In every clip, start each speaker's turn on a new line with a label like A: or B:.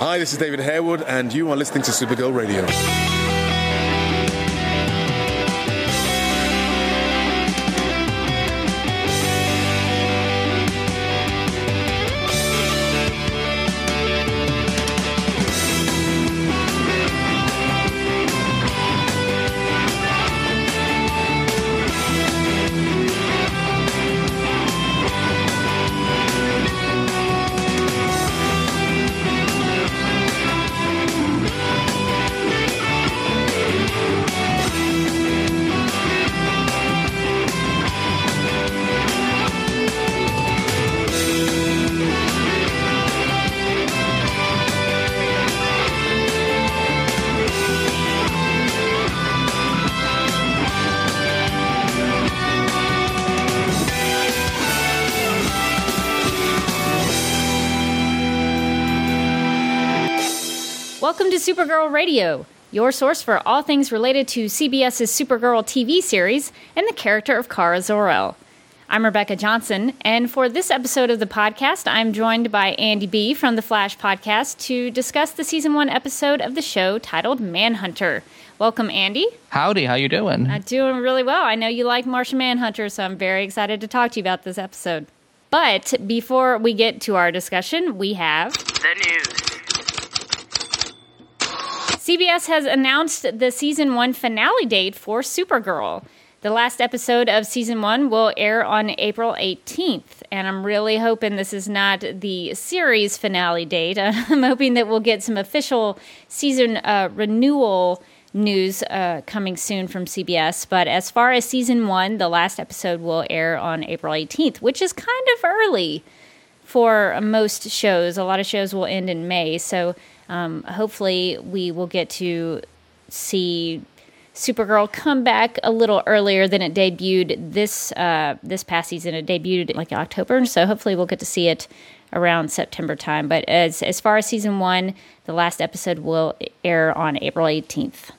A: Hi, this is David Harewood, and you are listening to Supergirl Radio.
B: Supergirl Radio, your source for all things related to CBS's Supergirl TV series and the character of Kara Zor-El. I'm Rebecca Johnson, and for this episode of the podcast, I'm joined by Andy B. from the Flash podcast to discuss the season one episode of the show titled Manhunter. Welcome, Andy.
C: Howdy, how you doing?
B: I'm doing really well. I know you like Martian Manhunter, so I'm very excited to talk to you about this episode. But before we get to our discussion, we have
D: The news.
B: CBS has announced the season one finale date for Supergirl. The last episode of season one will air on April 18th, and I'm really hoping this is not the series finale date. I'm hoping that we'll get some official season uh, renewal news uh, coming soon from CBS. But as far as season one, the last episode will air on April 18th, which is kind of early for most shows. A lot of shows will end in May, so um, hopefully we will get to see Supergirl come back a little earlier than it debuted this uh, this past season. It debuted like October, so hopefully we'll get to see it around September time. But as as far as season one, the last episode will air on April 18th.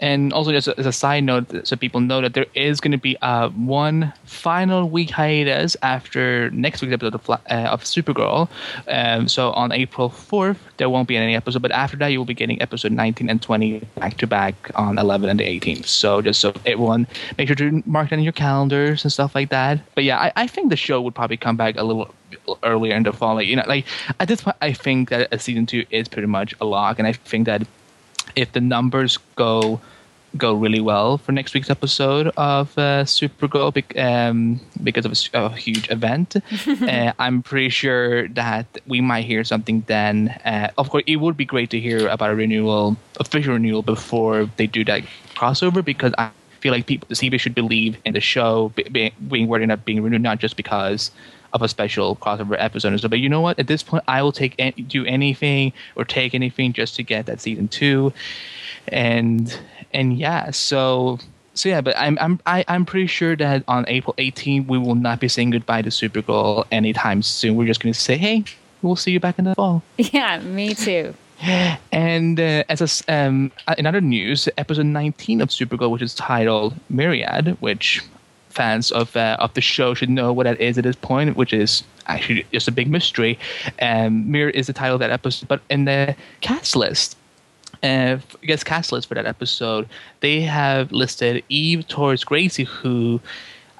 C: And also, just as a side note, so people know that there is going to be uh, one final week hiatus after next week's episode of, uh, of Supergirl. Um, so on April 4th, there won't be any episode, but after that, you will be getting episode 19 and 20 back to back on 11 and the 18th. So just so everyone, make sure to mark that in your calendars and stuff like that. But yeah, I, I think the show would probably come back a little earlier in the fall. Like, you know, like at this point, I think that a season two is pretty much a lock, and I think that if the numbers go go really well for next week's episode of uh, Supergirl bec- um, because of a huge event, uh, I'm pretty sure that we might hear something then. Uh, of course, it would be great to hear about a renewal, official renewal, before they do that crossover because I feel like people, the CB should believe in the show be- being being worthy enough being renewed, not just because of a special crossover episode and stuff. But you know what? At this point, I will take an- do anything or take anything just to get that season two, and and yeah. So so yeah. But I'm I'm I, I'm pretty sure that on April 18th we will not be saying goodbye to Supergirl anytime soon. We're just going to say, hey, we'll see you back in the fall.
B: Yeah, me too.
C: And uh, as a um, uh, in other news, episode 19 of Supergirl, which is titled Myriad, which fans of uh, of the show should know what that is at this point, which is actually just a big mystery. Um, Myriad is the title of that episode, but in the cast list, uh, I guess cast list for that episode, they have listed Eve Torres Gracie, who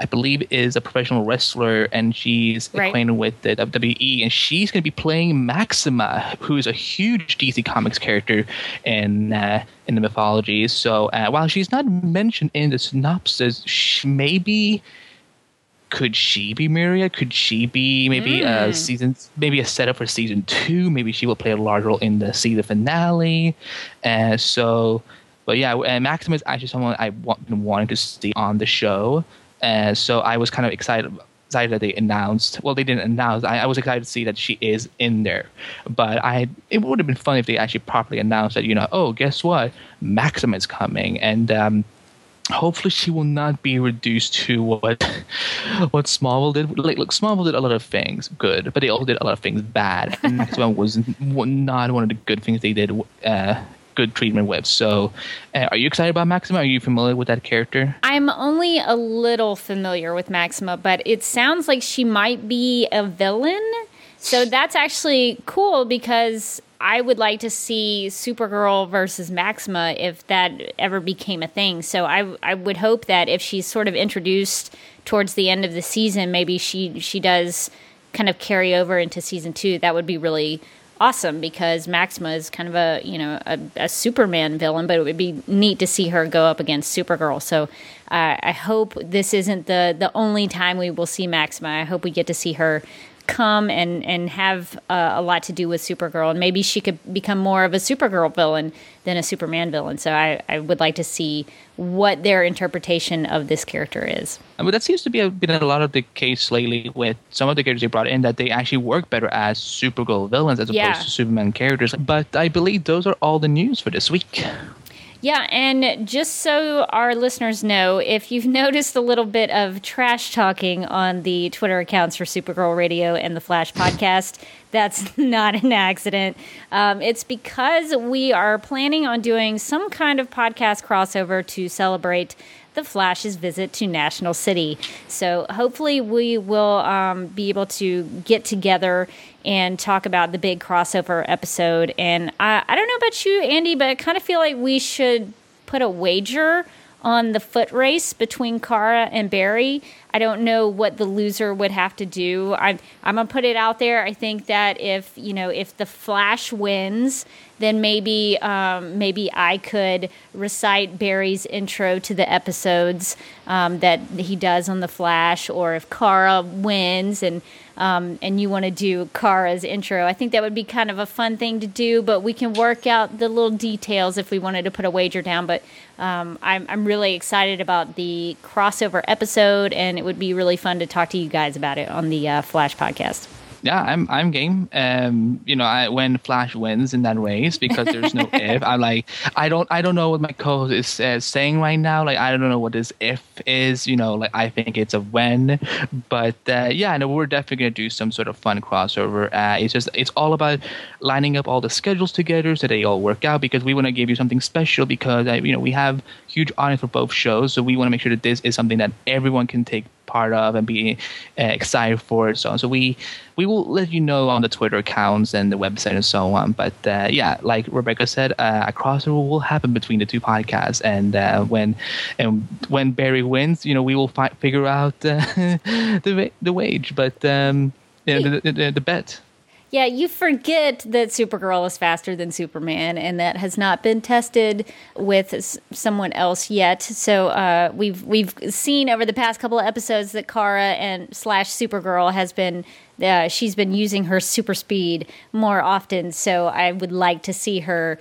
C: I believe is a professional wrestler, and she's
B: Right.
C: acquainted with the WWE, and she's going to be playing Maxima, who is a huge DC Comics character in uh, in the mythology. So uh, while she's not mentioned in the synopsis, she maybe could she be Myriad? Could she be maybe a season, maybe a setup for season two? Maybe she will play a large role in the season finale. Uh, so, but yeah, uh, Maxima is actually someone I've been wanting to see on the show. Uh, so I was kind of excited. Excited that they announced. Well, they didn't announce. I, I was excited to see that she is in there, but I. It would have been fun if they actually properly announced that. You know, oh, guess what? Maxima is coming, and um, hopefully she will not be reduced to what what Smallville did. Like, look, Smallville did a lot of things good, but they also did a lot of things bad. And Maxima was not one of the good things they did. Uh, good treatment with. So, uh, are you excited about Maxima? Are you familiar with that character?
B: I'm only a little familiar with Maxima, but it sounds like she might be a villain. So that's actually cool because I would like to see Supergirl versus Maxima if that ever became a thing. So I I would hope that if she's sort of introduced towards the end of the season, maybe she she does kind of carry over into season two. That would be really awesome because Maxima is kind of a you know a, a Superman villain, but it would be neat to see her go up against Supergirl. So uh, I hope this isn't the the only time we will see Maxima. I hope we get to see her come and and have uh, a lot to do with Supergirl, and maybe she could become more of a Supergirl villain than a Superman villain. So I, I would like to see what their interpretation of this character is.
C: I mean, that seems to be a, been a lot of the case lately with some of the characters they brought in that they actually work better as Supergirl villains as
B: Yeah.
C: opposed to Superman characters. But I believe those are all the news for this week.
B: Yeah, and just so our listeners know, if you've noticed a little bit of trash talking on the Twitter accounts for Supergirl Radio and the Flash podcast, that's not an accident. Um, it's because we are planning on doing some kind of podcast crossover to celebrate the Flash's visit to National City. So hopefully, we will um, be able to get together and talk about the big crossover episode. And I, I don't know about you, Andy, but I kind of feel like we should put a wager on the foot race between Kara and Barry. I don't know what the loser would have to do. I'm I'm gonna put it out there. I think that if you know if the Flash wins, then maybe um, maybe I could recite Barry's intro to the episodes um, that he does on the Flash, or if Kara wins and um, and you want to do Kara's intro, I think that would be kind of a fun thing to do. But we can work out the little details if we wanted to put a wager down. But um, I'm I'm really excited about the crossover episode, and it would be really fun to talk to you guys about it on the uh, Flash podcast.
C: Yeah, I'm I'm game. Um, you know, I, when Flash wins in that race because there's no if. I'm like, I don't I don't know what my co-host is uh, saying right now. Like, I don't know what this if is. You know, like I think it's a when. But uh, yeah, no, we're definitely gonna do some sort of fun crossover. Uh, it's just it's all about lining up all the schedules together so they all work out because we want to give you something special because uh, you know we have huge audience for both shows, so we want to make sure that this is something that everyone can take part of and be uh, excited for. It so, so we we will let you know on the Twitter accounts and the website and so on. But uh, yeah, like Rebecca said, uh, a crossover will happen between the two podcasts, and uh, when and when Barry wins, you know, we will fi- figure out uh, the the wage, but um, yeah, the, the, the, the bet.
B: Yeah, you forget that Supergirl is faster than Superman, and that has not been tested with someone else yet. So uh, we've we've seen over the past couple of episodes that Kara and slash Supergirl has been uh, she's been using her super speed more often. So I would like to see her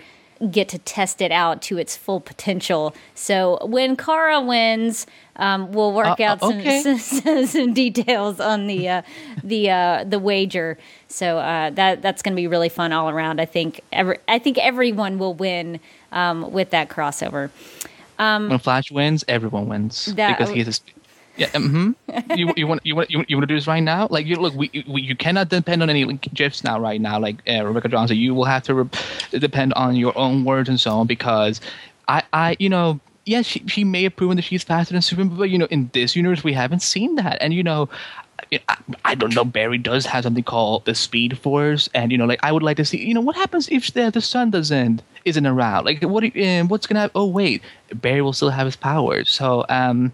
B: get to test it out to its full potential. So when Kara wins, um, we'll work
C: Uh,
B: out some,
C: okay.
B: some, some details on the uh, the uh, the wager. So uh, that that's going to be really fun all around. I think every, I think everyone will win um, with that crossover.
C: when Flash wins, everyone wins
B: That-
C: because he's. has a. sp- Yeah. Mm-hmm. you you want you want you, you want to do this right now? Like you look, we, we you cannot depend on any like, gifs now. Right now, like uh, Rebecca Johnson, you will have to re- depend on your own words and so on because I I you know. Yes, she, she may have proven that she's faster than Superman, but you know, in this universe, we haven't seen that. And you know, I, I don't know. Barry does have something called the Speed Force, and you know, like I would like to see. You know, what happens if the the sun doesn't isn't around? Like, what? Um, what's gonna? Oh, wait, Barry will still have his powers. So, um,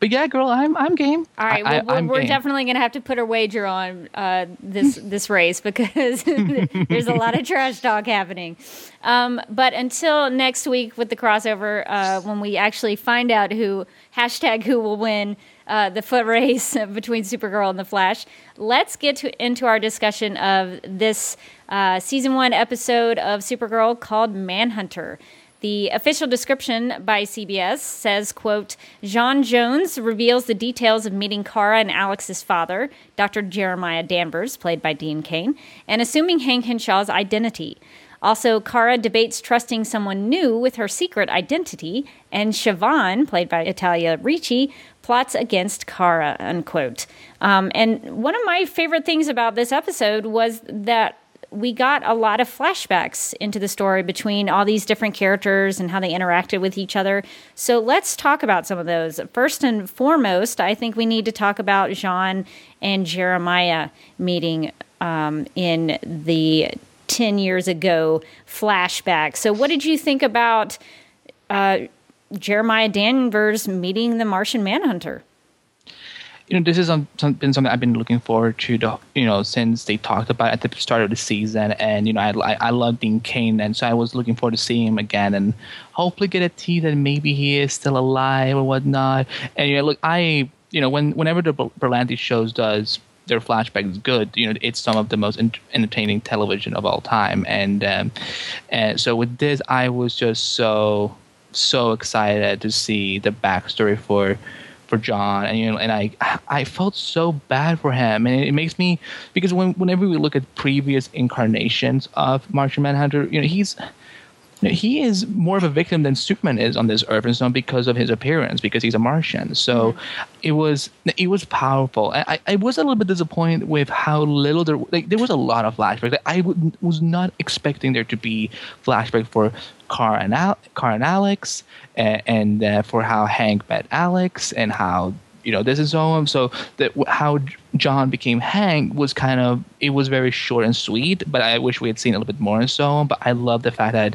C: but yeah, girl, I'm I'm game.
B: All right,
C: I,
B: well, we're, we're definitely going to have to put a wager on uh, this this race because there's a lot of trash talk happening. Um, but until next week with the crossover, uh, when we actually find out who hashtag who will win uh, the foot race between Supergirl and the Flash, let's get to, into our discussion of this uh, season one episode of Supergirl called Manhunter. The official description by CBS says, quote, Jean Jones reveals the details of meeting Kara and Alex's father, Dr. Jeremiah Danvers, played by Dean Cain, and assuming Hank Henshaw's identity. Also, Kara debates trusting someone new with her secret identity, and Siobhan, played by Italia Ricci, plots against Kara, unquote. Um, and one of my favorite things about this episode was that we got a lot of flashbacks into the story between all these different characters and how they interacted with each other. So let's talk about some of those. First and foremost, I think we need to talk about Jean and Jeremiah meeting. um, in the 10 years ago flashback. So, what did you think about uh, Jeremiah Danvers meeting the Martian Manhunter?
C: You know, this has been something I've been looking forward to, the, you know, since they talked about at the start of the season. And, you know, I, I, I love Dean Cain. And so I was looking forward to seeing him again and hopefully get a tease that maybe he is still alive or whatnot. And, you know, look, I, you know, when whenever the Berlanti shows does their flashbacks good, you know, it's some of the most entertaining television of all time. And, um, and so with this, I was just so, so excited to see the backstory for for John, and you know, and I I felt so bad for him, and it, makes me because when whenever we look at previous incarnations of Martian Manhunter, you know, he's he is more of a victim than Superman is on this earth, and so because of his appearance, because he's a Martian. So mm-hmm. it was it was powerful. I, I was a little bit disappointed with how little there like there was a lot of flashbacks. Like, I w- was not expecting there to be flashback for Kara and Al- Kara and Alex, and, and uh, for how Hank met Alex, and how you know this is so on. So that how John became Hank was kind of it was very short and sweet, but I wish we had seen a little bit more and so on. But I love the fact that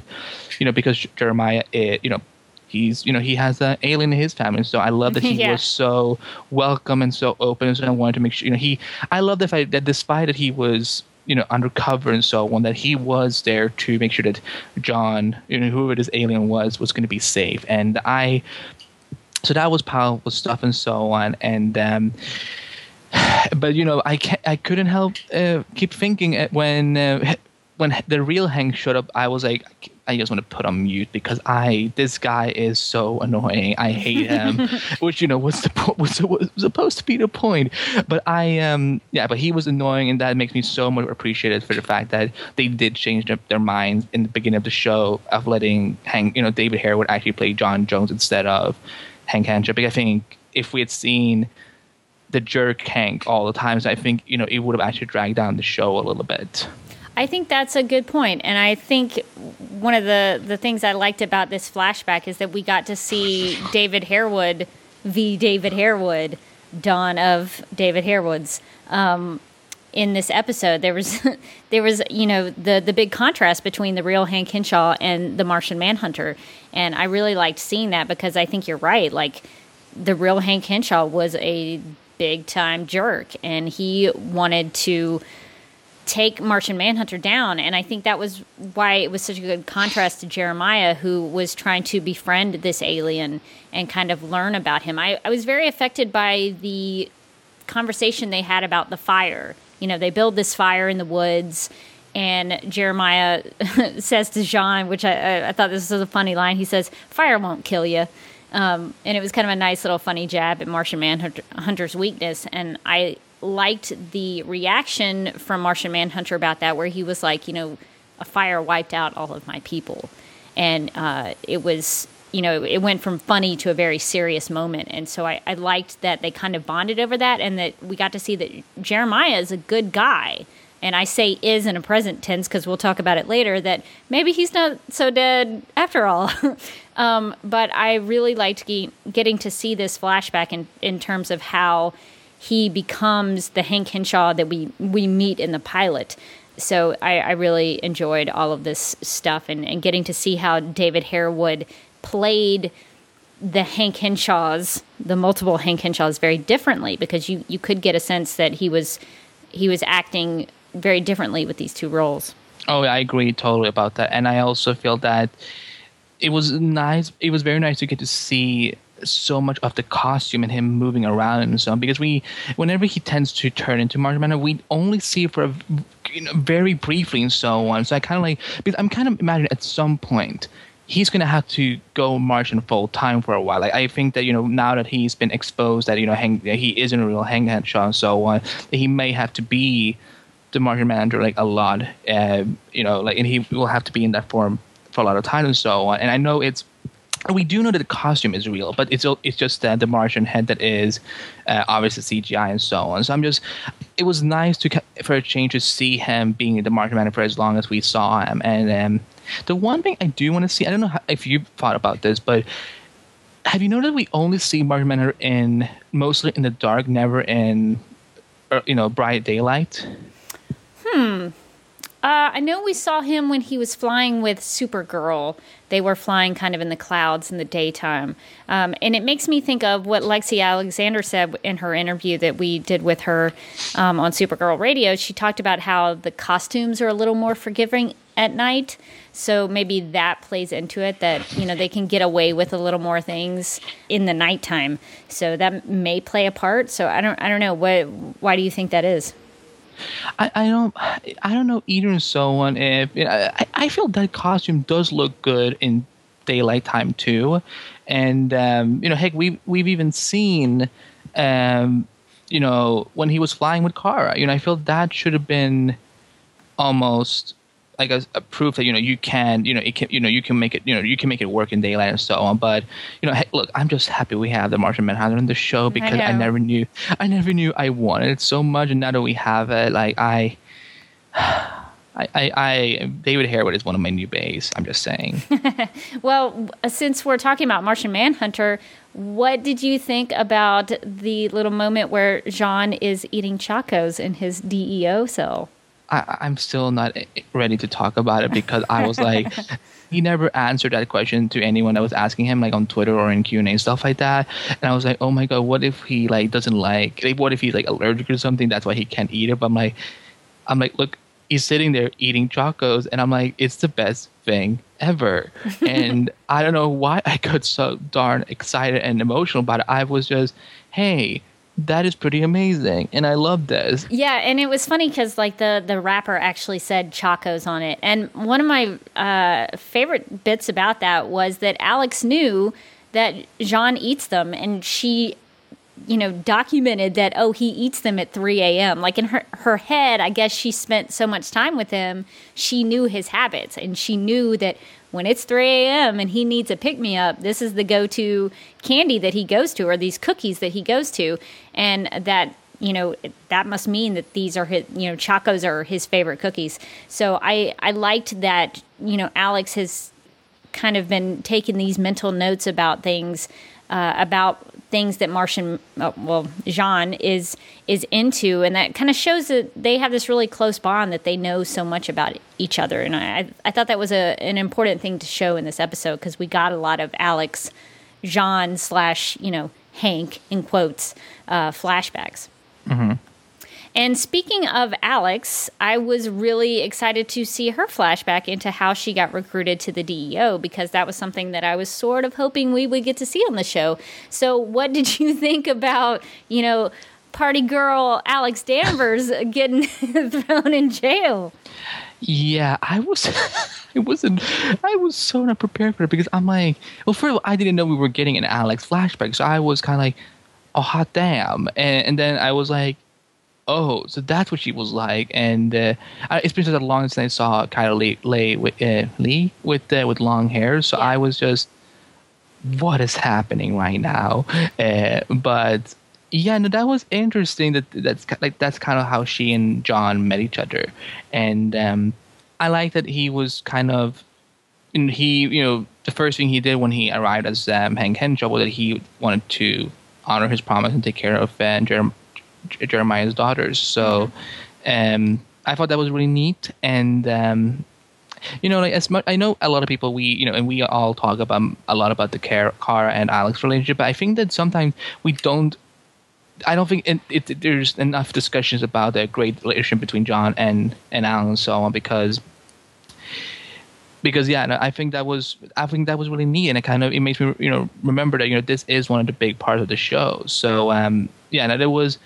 C: you know because Jeremiah, it, you know. He's, you know, he has an alien in his family, so I love that he yeah. was so welcome and so open, and so I wanted to make sure, you know, he. I love the fact that despite that he was you know undercover and so on that he was there to make sure that john you know whoever this alien was was going to be safe and i so that was powerful stuff and so on and um, but you know i can't, i couldn't help uh, keep thinking when uh, when the real hank showed up i was like i just want to put on mute because i this guy is so annoying. I hate him which you know was the was, was supposed to be the point. But i um yeah but he was annoying and that makes me so much appreciated for the fact that they did change their, their minds in the beginning of the show of letting hank you know david harewood actually play john jones instead of Hank. Because I think if we had seen the jerk Hank all the times, I think you know it would have actually dragged down the show a little bit.
B: I think that's a good point, and I think one of the the things I liked about this flashback is that we got to see David Harewood, the David Harewood, dawn of David Harewood's. Um, in this episode, there was there was you know the the big contrast between the real Hank Henshaw and the Martian Manhunter, and I really liked seeing that because I think you're right. Like the real Hank Henshaw was a big time jerk and he wanted to take Martian Manhunter down. And I think that was why it was such a good contrast to Jeremiah, who was trying to befriend this alien and kind of learn about him. I, I was very affected by the conversation they had about the fire. You know, they build this fire in the woods and Jeremiah says to Jean, which I, I, thought this was a funny line. He says, "Fire won't kill you," um, and it was kind of a nice little funny jab at Martian Manhunter's weakness. And I liked the reaction from Martian Manhunter about that, where he was like, "You know, a fire wiped out all of my people," and uh, it was. You know, it went from funny to a very serious moment. And so I, I liked that they kind of bonded over that and that we got to see that Jeremiah is a good guy and I say is in a present tense because we'll talk about it later, that maybe he's not so dead after all. um, but I really liked ge- getting to see this flashback in, in terms of how he becomes the Hank Henshaw that we, we meet in the pilot. So I, I really enjoyed all of this stuff and, and getting to see how David Harewood played the Hank Henshaws, the multiple Hank Henshaws, very differently because you, you could get a sense that he was he was acting very differently with these two roles.
C: Oh, I agree totally about that, and I also feel that it was nice. It was very nice to get to see so much of the costume and him moving around and so on. Because we, whenever he tends to turn into Martian Manhunter, we only see for a, you know, very briefly and so on. So I kind of like because I'm kind of imagining at some point he's going to have to go Martian full time for a while. Like I think that you know now that he's been exposed that you know hang, he isn't a real Hank Henshaw and so on, he may have to be the Martian manager like a lot. Uh, you know, like and he will have to be in that form for a lot of time and so on. And I know it's we do know that the costume is real, but it's it's just that the Martian head that is uh, obviously CGI and so on. So I'm just, it was nice to for a change to see him being the Martian Man for as long as we saw him. And um, the one thing I do want to see, I don't know how, if you've thought about this, but have you noticed we only see Martian Manhunter in mostly in the dark, never in, uh, you know, bright daylight?
B: Uh, I know we saw him when he was flying with Supergirl. They were flying kind of in the clouds in the daytime. Um, and it makes me think of what Lexi Alexander said in her interview that we did with her um, on Supergirl Radio. She talked about how the costumes are a little more forgiving at night. So maybe that plays into it that, you know, they can get away with a little more things in the nighttime. So that may play a part. So I don't I don't know. What why do you think that is?
C: I, I don't I don't know either so on if I, I feel that costume does look good in daylight time too and um, you know heck we've we've even seen um, you know when he was flying with Kara you know I feel that should have been almost like a, a, proof that you know you can you know it can you know you can make it you know you can make it work in daylight and so on. But you know, hey, look, I'm just happy we have the Martian Manhunter on the show because I, I, never knew I never knew I wanted it so much, and now that we have it, like I. I, I, I, David Harewood is one of my new bays. I'm just saying.
B: well, uh, since we're talking about Martian Manhunter, what did you think about the little moment where Jean is eating chocos in his DEO cell?
C: I, I'm still not ready to talk about it because I was like, he never answered that question to anyone that was asking him, like on Twitter or in Q and A stuff like that. And I was like, oh my god, what if he like doesn't like? Like, what if he's like allergic or something? That's why he can't eat it. But I'm like, I'm like, look, he's sitting there eating chocos, and I'm like, it's the best thing ever. and I don't know why I got so darn excited and emotional about it. I was just, hey that is pretty amazing and i love this.
B: Yeah and it was funny because like the the wrapper actually said chocos on it and one of my uh, favorite bits about that was that alex knew that jean eats them and she you know documented that oh he eats them at 3 a.m like in her, her head i guess she spent so much time with him she knew his habits and she knew that when it's 3 a.m. and he needs a pick me up, this is the go to candy that he goes to, or these cookies that he goes to. And that, you know, that must mean that these are his, you know, Chocos are his favorite cookies. So I, I liked that, you know, Alex has kind of been taking these mental notes about things, uh, about things that Martian, uh, well, Jean is is into, and that kind of shows that they have this really close bond that they know so much about each other. And I, I thought that was a an important thing to show in this episode because we got a lot of Alex, Jean slash you know Hank in quotes uh, flashbacks.
C: Mm-hmm.
B: And speaking of Alex, I was really excited to see her flashback into how she got recruited to the DEO because that was something that I was sort of hoping we would get to see on the show. So, what did you think about, you know, party girl Alex Danvers getting thrown in jail?
C: Yeah, I was. I wasn't. I was so not prepared for it because I'm like, well, first of all, I didn't know we were getting an Alex flashback, so I was kind of like, oh hot damn, and, and then I was like, oh, so that's what she was like. And uh, it's been such a long since I saw Chyler Leigh, Lee with uh, Lee with uh, with long hair. So yeah. I was just, what is happening right now? Uh, but yeah, no, that was interesting. That that's like that's kind of how she and John met each other, and um, I like that he was kind of. And he, you know, the first thing he did when he arrived as um, Hank Henshaw was that he wanted to honor his promise and take care of uh, Jeremiah Jeremiah's daughters. So, um, I thought that was really neat, and um, you know, like as much I know a lot of people we you know, and we all talk about a lot about the Kara and Alex relationship, but I think that sometimes we don't. I don't think it, it, there's enough discussions about the great relationship between John and and Alan and so on because because yeah, I think that was I think that was really neat, and it kind of it makes me you know remember that you know this is one of the big parts of the show. So um, yeah, and it was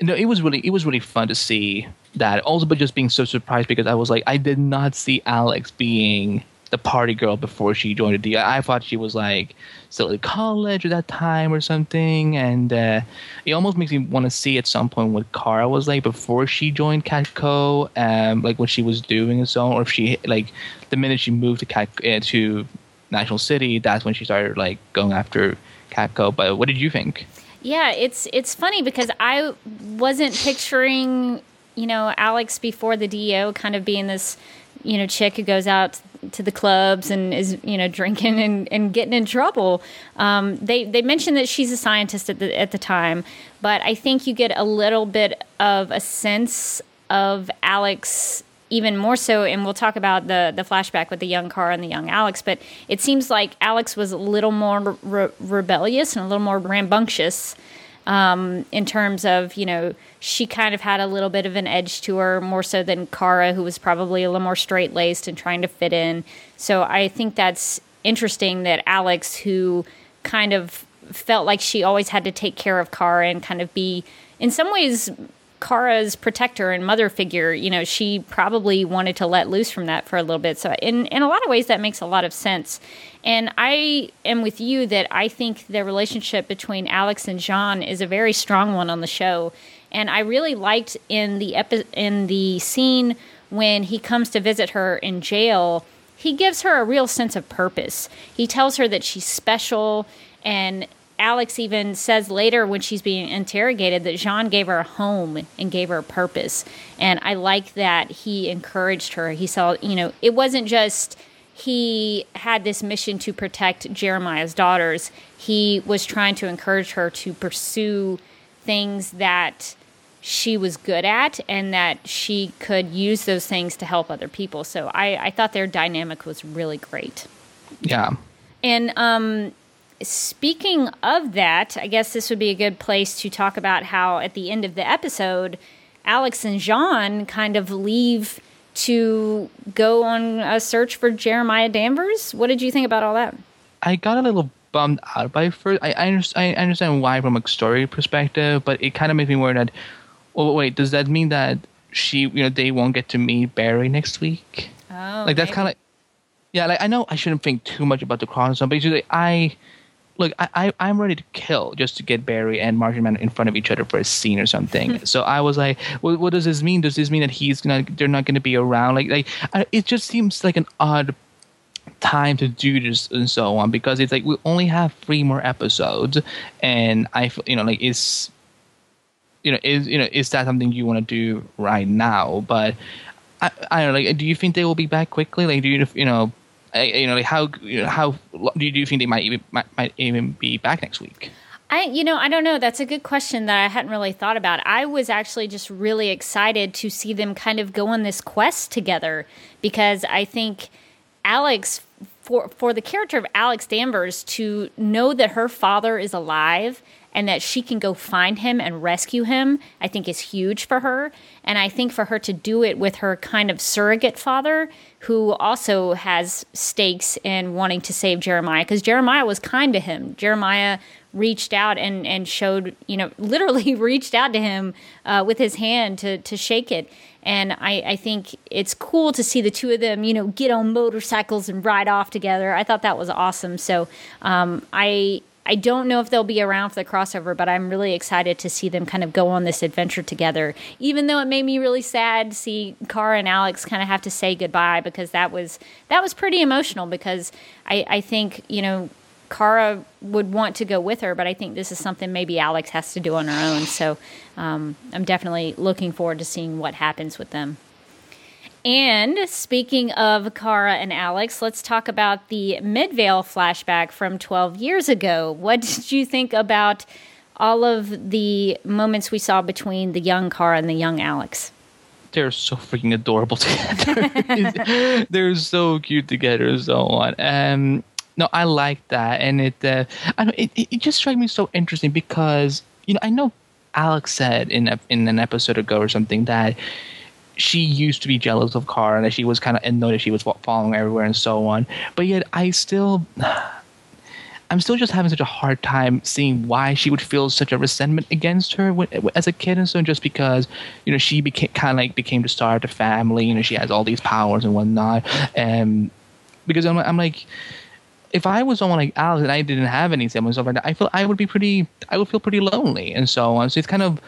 C: no, it was really it was really fun to see that. Also, but just being so surprised because I was like, I did not see Alex being the party girl before she joined the. I thought she was like still at college at that time or something, and uh, it almost makes me want to see at some point what Kara was like before she joined Catco, um, like what she was doing and so on, or if she like the minute she moved to Cat uh, to National City, that's when she started like going after Catco. But what did you think?
B: Yeah, it's it's funny because I wasn't picturing, you know, Alex before the DEO kind of being this, you know, chick who goes out to the clubs and is, you know, drinking and, and getting in trouble. Um, they they mentioned that she's a scientist at the at the time, but I think you get a little bit of a sense of Alex even more so and we'll talk about the the flashback with the young Kara and the young Alex but it seems like Alex was a little more re- rebellious and a little more rambunctious um, in terms of you know she kind of had a little bit of an edge to her more so than Kara who was probably a little more straight laced and trying to fit in. So I think that's interesting that Alex who kind of felt like she always had to take care of Kara and kind of be in some ways Kara's protector and mother figure, you know, she probably wanted to let loose from that for a little bit. So, in in a lot of ways, that makes a lot of sense. And I am with you that I think the relationship between Alex and Jean is a very strong one on the show. And I really liked in the epi- in the scene when he comes to visit her in jail. He gives her a real sense of purpose. He tells her that she's special and Alex even says later when she's being interrogated that Jean gave her a home and gave her a purpose. And I like that he encouraged her. He saw, you know, it wasn't just he had this mission to protect Jeremiah's daughters, he was trying to encourage her to pursue things that she was good at and that she could use those things to help other people. So I, I thought their dynamic was really great.
C: Yeah.
B: And um, speaking of that, I guess this would be a good place to talk about how at the end of the episode, Alex and Jean kind of leave to go on a search for Jeremiah Danvers. What did you think about all that?
C: I got a little bummed out by first. I, I, understand, I understand why from a story perspective, but it kind of made me worry that. Oh wait, does that mean that she, you know, they won't get to meet Barry next week?
B: Oh,
C: like that's kind of, yeah. Like I know I shouldn't think too much about the cross, but like, I look, I, I am ready to kill just to get Barry and Martian Man in front of each other for a scene or something. so I was like, well, what does this mean? Does this mean that he's gonna they're not gonna be around? Like like I, it just seems like an odd time to do this and so on because it's like we only have three more episodes and I feel you know like it's you know is you know is that something you want to do right now? But I, I don't know. Like, do you think they will be back quickly? Like, do you you know Uh, you know, like how you know, how do you think they might even might, might even be back next week?
B: I, you know, I don't know. That's a good question that I hadn't really thought about. I was actually just really excited to see them kind of go on this quest together because I think Alex, for for the character of Alex Danvers, to know that her father is alive and that she can go find him and rescue him, I think is huge for her. And I think for her to do it with her kind of surrogate father, who also has stakes in wanting to save Jeremiah, because Jeremiah was kind to him. Jeremiah reached out and, and showed, you know, literally reached out to him uh, with his hand to, to shake it. And I, I think it's cool to see the two of them, you know, get on motorcycles and ride off together. I thought that was awesome. So um, I I don't know if they'll be around for the crossover, but I'm really excited to see them kind of go on this adventure together. Even though it made me really sad to see Kara and Alex kind of have to say goodbye because that was that was pretty emotional because I, I think, you know, Kara would want to go with her, but I think this is something maybe Alex has to do on her own. So um, I'm definitely looking forward to seeing what happens with them. And speaking of Kara and Alex, let's talk about the Midvale flashback from 12 years ago. What did you think about all of the moments we saw between the young Kara and the young Alex?
C: They're so freaking adorable together. They're so cute together and so on. Um, no, I like that, and it, uh, I know it, it just struck me so interesting because you know I know Alex said in a, in an episode ago or something that she used to be jealous of Kara and that she was kind of annoyed that she was following everywhere and so on. But yet, I still, I'm still just having such a hard time seeing why she would feel such a resentment against her when, as a kid and so just because you know she became kind of like became the star of the family. You know, she has all these powers and whatnot. And because I'm, I'm like. If I was someone like Alex and I didn't have any siblings, stuff like that, I feel I would be pretty, I would feel pretty lonely and so on. So it's kind of,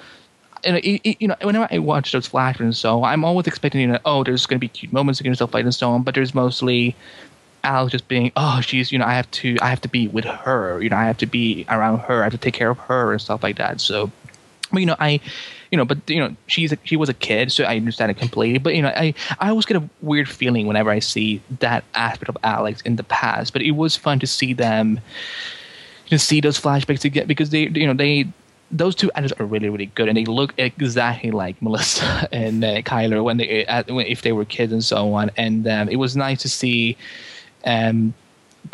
C: and it, it, you know, whenever I watch those flashbacks and so, I'm always expecting, you know, oh, there's going to be cute moments and stuff like and so on. But there's mostly Alex just being, oh, she's, you know, I have to, I have to be with her, you know, I have to be around her, I have to take care of her and stuff like that. So, but you know, I, you know, but you know, she's a, she was a kid, so I understand it completely. But you know, I I always get a weird feeling whenever I see that aspect of Alex in the past. But it was fun to see them, to see those flashbacks again because they, you know, they those two actors are really really good, and they look exactly like Melissa and uh, Chyler when they uh, if they were kids and so on. And um, it was nice to see. Um,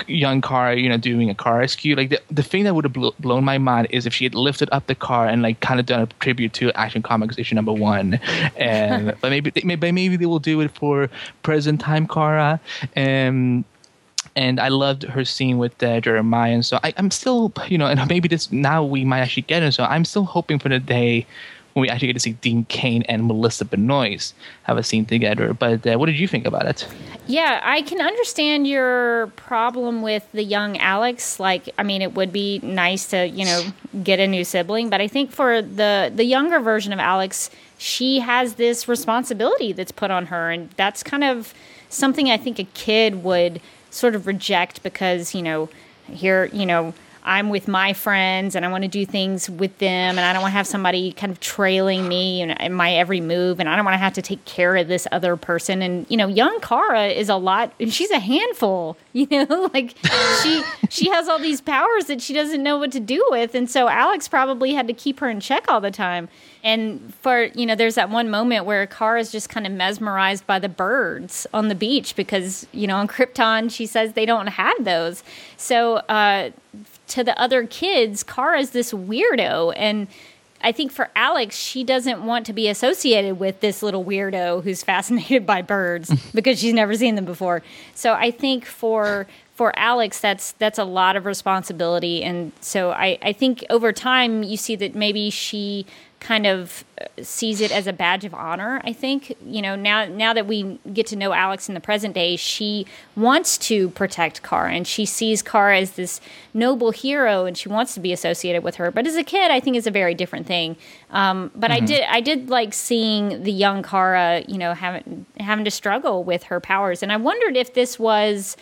C: young car, you know, doing a car rescue. Like the, the thing that would have bl- blown my mind is if she had lifted up the car and like kind of done a tribute to Action Comics issue number one. And but maybe maybe maybe they will do it for present time Kara. And and I loved her scene with uh, Jeremiah. And so I, am still, you know, and maybe this now we might actually get it. So I'm still hoping for the day when we actually get to see Dean Cain and Melissa Benoist have a scene together. But uh, what did you think about it?
B: Yeah, I can understand your problem with the young Alex. Like, I mean, it would be nice to, you know, get a new sibling, but I think for the the younger version of Alex, she has this responsibility that's put on her, and that's kind of something I think a kid would sort of reject because, you know, here, you know I'm with my friends and I want to do things with them and I don't want to have somebody kind of trailing me in my every move and I don't want to have to take care of this other person. And you know young Kara is a lot and she's a handful you know like she she has all these powers that she doesn't know what to do with. And so Alex probably had to keep her in check all the time. And for you know there's that one moment where Kara is just kind of mesmerized by the birds on the beach because you know on Krypton she says they don't have those. So uh to the other kids, Kara's this weirdo. And I think for Alex, she doesn't want to be associated with this little weirdo who's fascinated by birds because she's never seen them before. So I think for for Alex, that's that's a lot of responsibility, and so I, I think over time you see that maybe she kind of uh, sees it as a badge of honor. I think you know now now that we get to know Alex in the present day, she wants to protect Kara, and she sees Kara as this noble hero, and she wants to be associated with her. But as a kid, I think is a very different thing. Um, but mm-hmm. I did I did like seeing the young Kara, you know, having having to struggle with her powers, and I wondered if this was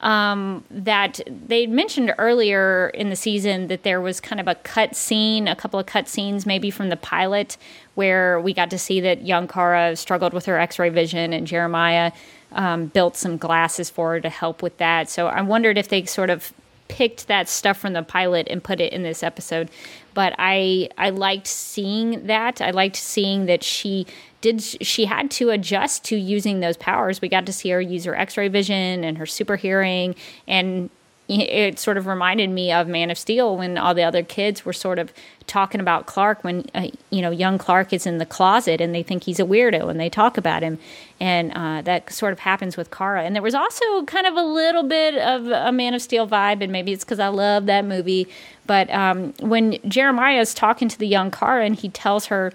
B: um, that they mentioned earlier in the season that there was kind of a cut scene, a couple of cut scenes maybe from the pilot, where we got to see that young Kara struggled with her x ray vision and Jeremiah um, built some glasses for her to help with that. So I wondered if they sort of picked that stuff from the pilot and put it in this episode. But I I liked seeing that. I liked seeing that she did she had to adjust to using those powers. We got to see her use her X-ray vision and her super hearing, and it sort of reminded me of Man of Steel when all the other kids were sort of talking about Clark when uh, you know young Clark is in the closet and they think he's a weirdo and they talk about him, and uh, that sort of happens with Kara. And there was also kind of a little bit of a Man of Steel vibe, and maybe it's because I love that movie. But um, when Jeremiah is talking to the young Kara and he tells her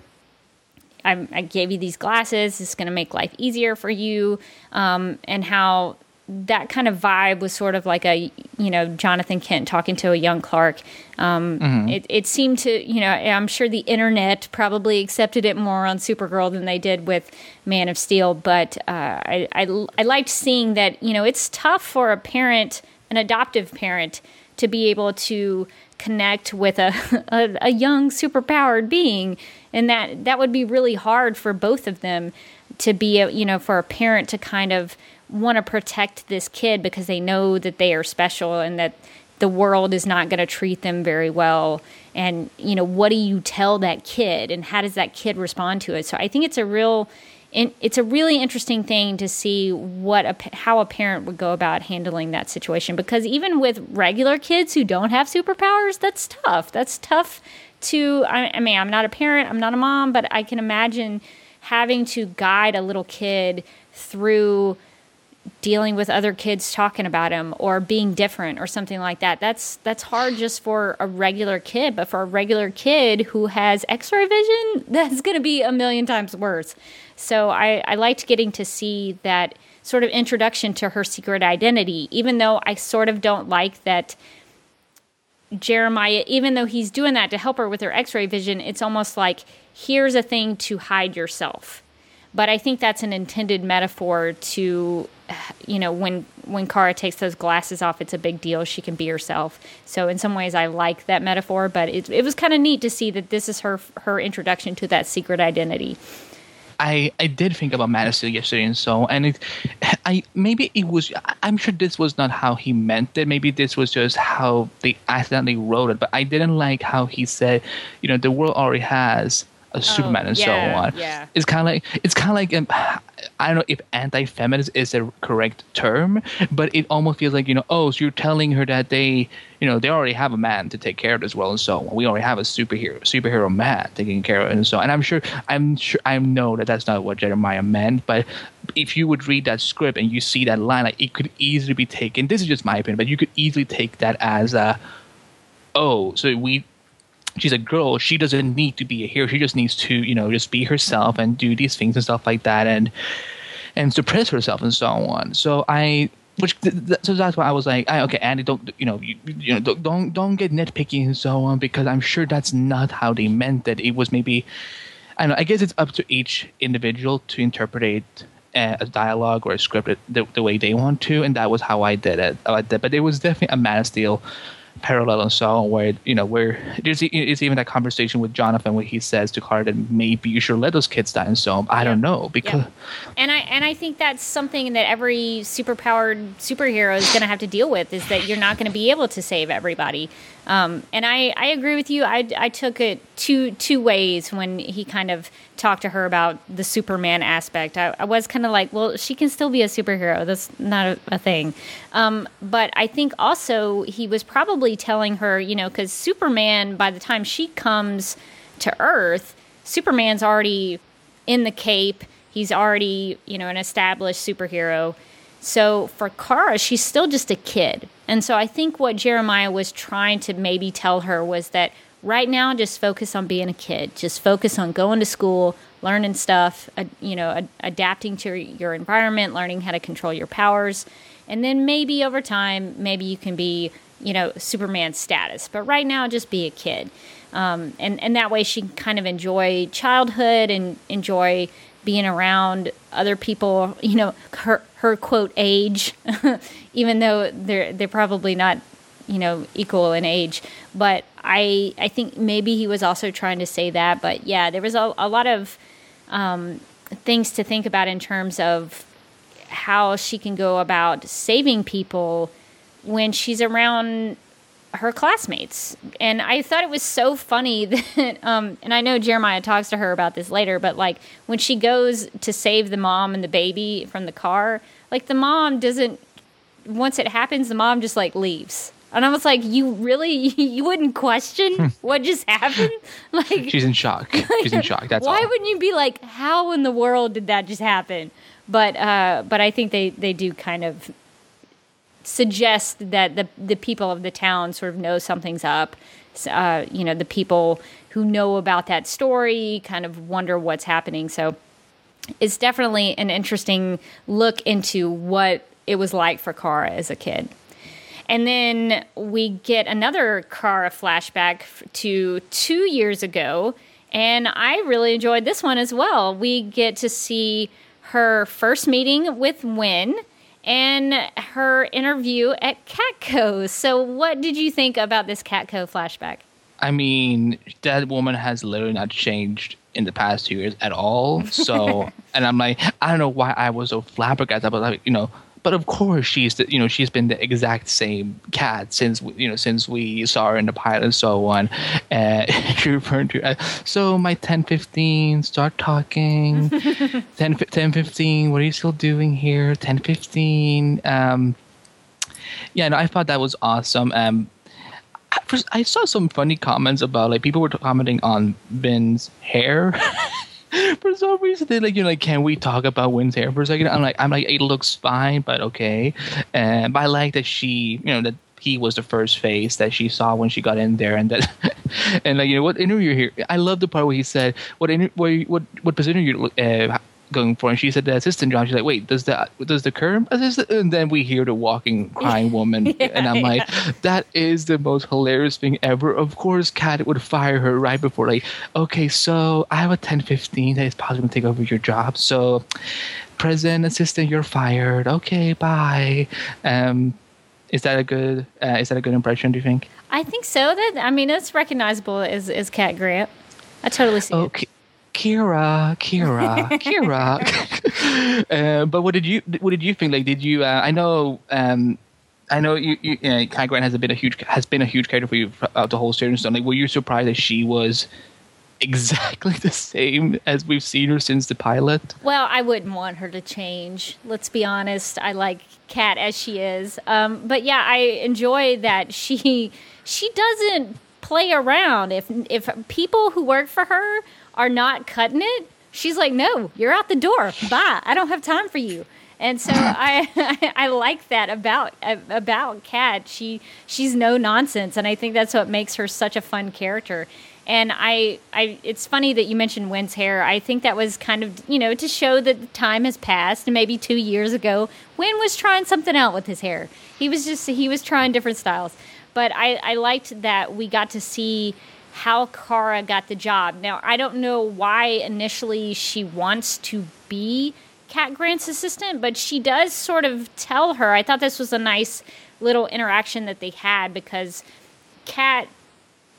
B: I, I gave you these glasses. It's going to make life easier for you. Um, and how that kind of vibe was sort of like a, you know, Jonathan Kent talking to a young Clark. Um, mm-hmm. it, it seemed to, you know, I'm sure the internet probably accepted it more on Supergirl than they did with Man of Steel. But uh, I, I, I liked seeing that, you know, it's tough for a parent, an adoptive parent, to be able to connect with a, a, a young superpowered being. And that that would be really hard for both of them to be a, you know for a parent to kind of want to protect this kid because they know that they are special and that the world is not going to treat them very well. And you know what do you tell that kid and how does that kid respond to it? So i think it's a real it's a really interesting thing to see what a, how a parent would go about handling that situation because even with regular kids who don't have superpowers that's tough. That's tough to I, I mean i'm not a parent i'm not a mom but i can imagine having to guide a little kid through dealing with other kids talking about him or being different or something like that. That's that's hard just for a regular kid but for a regular kid who has x-ray vision that's going to be a million times worse so I, I liked getting to see that sort of introduction to her secret identity even though i sort of don't like that Jeremiah, even though he's doing that to help her with her x ray vision, it's almost like here's a thing to hide yourself. But I think that's an intended metaphor to, you know, when when Kara takes those glasses off, it's a big deal. She can be herself. So in some ways, I like that metaphor. But it, it was kind of neat to see that this is her her introduction to that secret identity.
C: I I did think about Man of Steel yesterday and so and it I maybe it was I'm sure this was not how he meant it. Maybe this was just how they accidentally wrote it. But I didn't like how he said, you know, the world already has a Superman and
B: yeah,
C: so on.
B: yeah.
C: It's kind of like it's kind of like um, I don't know if anti-feminist is the correct term, but it almost feels like you know, oh, so you're telling her that they, you know, they already have a man to take care of this well and so on. We already have a superhero, superhero man taking care of it and so on. And I'm sure, I'm sure, I know that that's not what Jeremiah meant, but if you would read that script and you see that line, like it could easily be taken. This is just my opinion, but you could easily take that as a, oh, so we she's a girl. She doesn't need to be a hero. She just needs to you know just be herself and do these things and stuff like that and and suppress herself and so on. So i which so that's why i was like I, okay andy don't you know you, you know don't, don't don't get nitpicky and so on because i'm sure that's not how they meant it it was maybe i know i guess it's up to each individual to interpret it uh, a dialogue or a script the, the way they want to and that was how i did it. I did, but it was definitely a man of steel parallel and so on where you know where there's it's even that conversation with jonathan where he says to that maybe you should let those kids die and so on. i don't know because
B: Yeah. And I and I think that's something that every superpowered superhero is going to have to deal with is that you're not going to be able to save everybody. Um, and I, I agree with you. I, I took it two two ways when he kind of talked to her about the Superman aspect. I, I was kind of like, well, she can still be a superhero. That's not a, a thing. Um, but I think also he was probably telling her, you know, because Superman, by the time she comes to Earth, Superman's already in the cape. He's already, you know, an established superhero. So for Kara, she's still just a kid. And so I think what Jeremiah was trying to maybe tell her was that right now, just focus on being a kid. Just focus on going to school, learning stuff, you know, ad- adapting to your environment, learning how to control your powers. And then maybe over time, maybe you can be, you know, Superman status. But right now, just be a kid. Um, and, and that way she can kind of enjoy childhood and enjoy being around other people, you know, her, her quote age, even though they're, they're probably not, you know, equal in age. But I, I think maybe he was also trying to say that. But yeah, there was a, a lot of um, things to think about in terms of how she can go about saving people when she's around her classmates. And I thought it was so funny that, um, and I know Jeremiah talks to her about this later, but like when she goes to save the mom and the baby from the car, like the mom doesn't, once it happens, the mom just like leaves. And I was like, you really, you wouldn't question what just happened? Like,
C: she's in shock she's in shock that's
B: why
C: all
B: wouldn't you be like, how in the world did that just happen? But uh, but I think they they do kind of suggest that the the people of the town sort of know something's up. Uh, you know, the people who know about that story kind of wonder what's happening. So it's definitely an interesting look into what it was like for Kara as a kid. And then we get another Kara flashback to two years ago. And I really enjoyed this one as well. We get to see her first meeting with Winn and her interview at Catco. So, what did you think about this Catco flashback?
C: I mean, that woman has literally not changed in the past two years at all. So, and I'm like, I don't know why I was so flabbergasted, but like, you know, but of course she's the, you know, she's been the exact same cat since you know since we saw her in the pilot and so on. Uh, she referred to, uh, so my 1015, start talking. 10, 10 15, what are you still doing here? 10 15. Um, yeah, no, I thought that was awesome. Um, I- I saw some funny comments about like people were commenting on Ben's hair. for some reason, they like you know like can we talk about Winn's hair for a second? I'm like I'm like it looks fine, but okay. And but I like that she you know that he was the first face that she saw when she got in there, and that and like you know what interview here. I love the part where he said what inter- what what what position you uh, going for, and she said the assistant job. She's like, wait, does the does the current assistant? And then we hear the walking crying woman, and I'm like, that is the most hilarious thing ever. Of course, Cat would fire her right before, like, okay, so I have a 1015 that is possibly gonna take over your job. So, president assistant, you're fired. Okay, bye. Um, is that a good? Uh, is that a good impression? Do you think?
B: I think so. That I mean, it's recognizable as as Cat Grant. I totally see it.
C: Kira, Kira, Kira. uh, but what did you what did you think? Like, did you? Uh, I know. Um, I know you. you, know, Cat Grant has been a huge has been a huge character for you throughout the whole series. So, like, were you surprised that she was exactly the same as we've seen her since the pilot?
B: Well, I wouldn't want her to change. Let's be honest. I like Cat as she is. Um, but yeah, I enjoy that she she doesn't play around. If if people who work for her are not cutting it, she's like, "No, you're out the door. Bye. I don't have time for you." And so I, I, like that about about Cat. She she's no nonsense, and I think that's what makes her such a fun character. And I, I, it's funny that you mentioned Winn's hair. I think that was kind of, you know, to show that time has passed. And maybe two years ago, Winn was trying something out with his hair. He was just, he was trying different styles. But I, I liked that we got to see how Kara got the job. Now, I don't know why initially she wants to be Cat Grant's assistant, but she does sort of tell her. I thought this was a nice little interaction that they had because Cat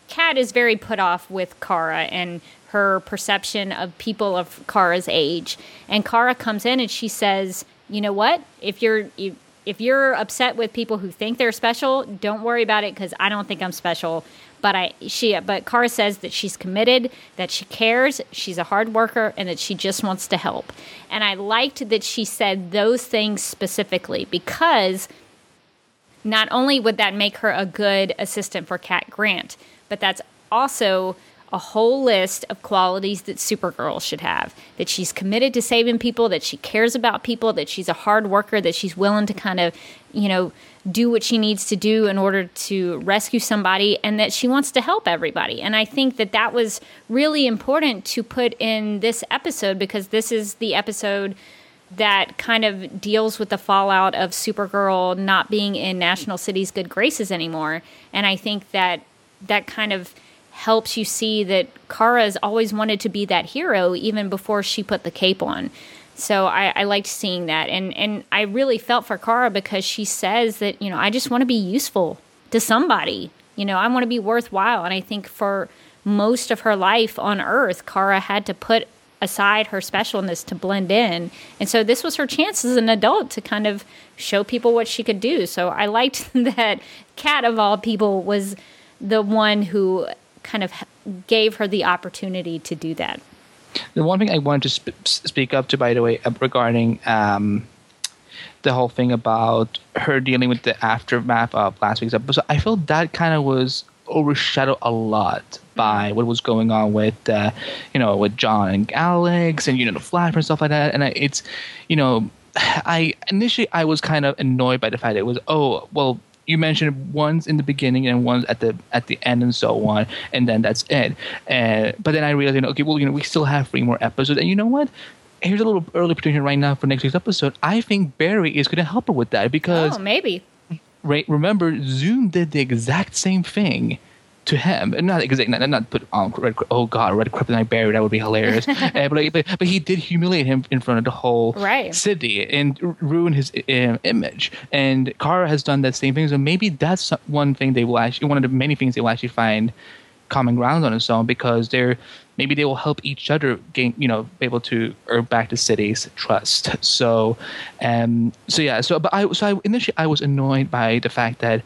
B: Cat is very put off with Kara and her perception of people of Kara's age. And Kara comes in and she says, "You know what? If you're if you're upset with people who think they're special, don't worry about it because I don't think I'm special. But I she but Kara says that she's committed, that she cares, she's a hard worker, and that she just wants to help. And I liked that she said those things specifically because not only would that make her a good assistant for Cat Grant, but that's also a whole list of qualities that Supergirl should have. That she's committed to saving people, that she cares about people, that she's a hard worker, that she's willing to kind of, you know, do what she needs to do in order to rescue somebody, and that she wants to help everybody. And I think that that was really important to put in this episode because this is the episode that kind of deals with the fallout of Supergirl not being in National City's good graces anymore. And I think that that kind of helps you see that Kara has always wanted to be that hero even before she put the cape on. So I, I liked seeing that, and and I really felt for Kara because she says that you know I just want to be useful to somebody. You know I want to be worthwhile, and I think for most of her life on Earth, Kara had to put aside her specialness to blend in. And so this was her chance as an adult to kind of show people what she could do. So I liked that Cat of all people was the one who kind of gave her the opportunity to do that.
C: The one thing I wanted to sp- speak up to, by the way, regarding um, the whole thing about her dealing with the aftermath of last week's episode, I felt that kind of was overshadowed a lot by mm-hmm. what was going on with, uh, you know, with J'onn and Alex and you know the Flash and stuff like that. And I, it's, you know, I initially I was kind of annoyed by the fact that it was oh well you mentioned one's in the beginning and one's at the at the end and so on, and then that's it. Uh, but then I realized, you know, okay, well, you know, we still have three more episodes, and you know what? Here's a little early prediction right now for next week's episode. I think Barry is going to help her with that because
B: oh, maybe.
C: Right, remember, Zoom did the exact same thing to him, and not exactly, not, not put on red. Oh God, red kryptonite Barry, that would be hilarious. uh, but, like, but, but he did humiliate him in front of the whole
B: right.
C: city and ruin his uh, image. And Kara has done that same thing. So maybe that's one thing they will actually, one of the many things they will actually find common ground on its own because they're maybe they will help each other gain, you know, be able to earn back the city's trust. So, um, so yeah. So, but I, so I initially I was annoyed by the fact that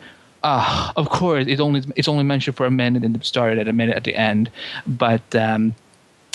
C: uh, of course, it's only it's only mentioned for a minute and started at a minute at the end, but. Um,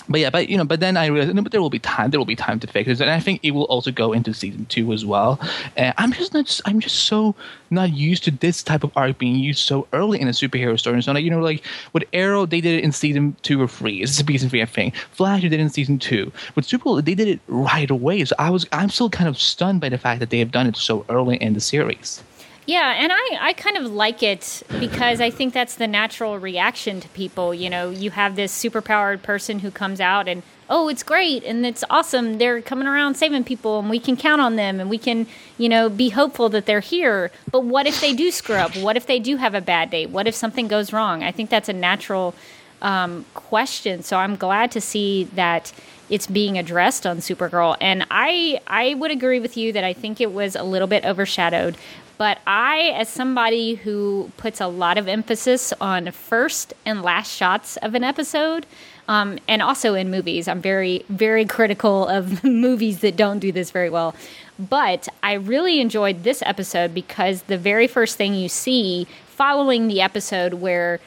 C: but yeah, but you know, but then I realized, no, but there will be time. There will be time to fix it, and I think it will also go into season two as well. And I'm just not, I'm just so not used to this type of arc being used so early in a superhero story. And so, like, you know, like with Arrow, they did it in season two or three. It's a season three, I think. Flash, they did it in season two. With Supergirl, they did it right away. So I was, I'm still kind of stunned by the fact that they have done it so early in the series.
B: Yeah, and I, I kind of like it because I think that's the natural reaction to people. You know, you have this superpowered person who comes out and, oh, it's great and it's awesome. They're coming around saving people and we can count on them and we can, you know, be hopeful that they're here. But what if they do screw up? What if they do have a bad day? What if something goes wrong? I think that's a natural um, question. So I'm glad to see that it's being addressed on Supergirl. And I I would agree with you that I think it was a little bit overshadowed but I, as somebody who puts a lot of emphasis on first and last shots of an episode, Um, and also in movies, I'm very, very critical of movies that don't do this very well. But I really enjoyed this episode because the very first thing you see following the episode where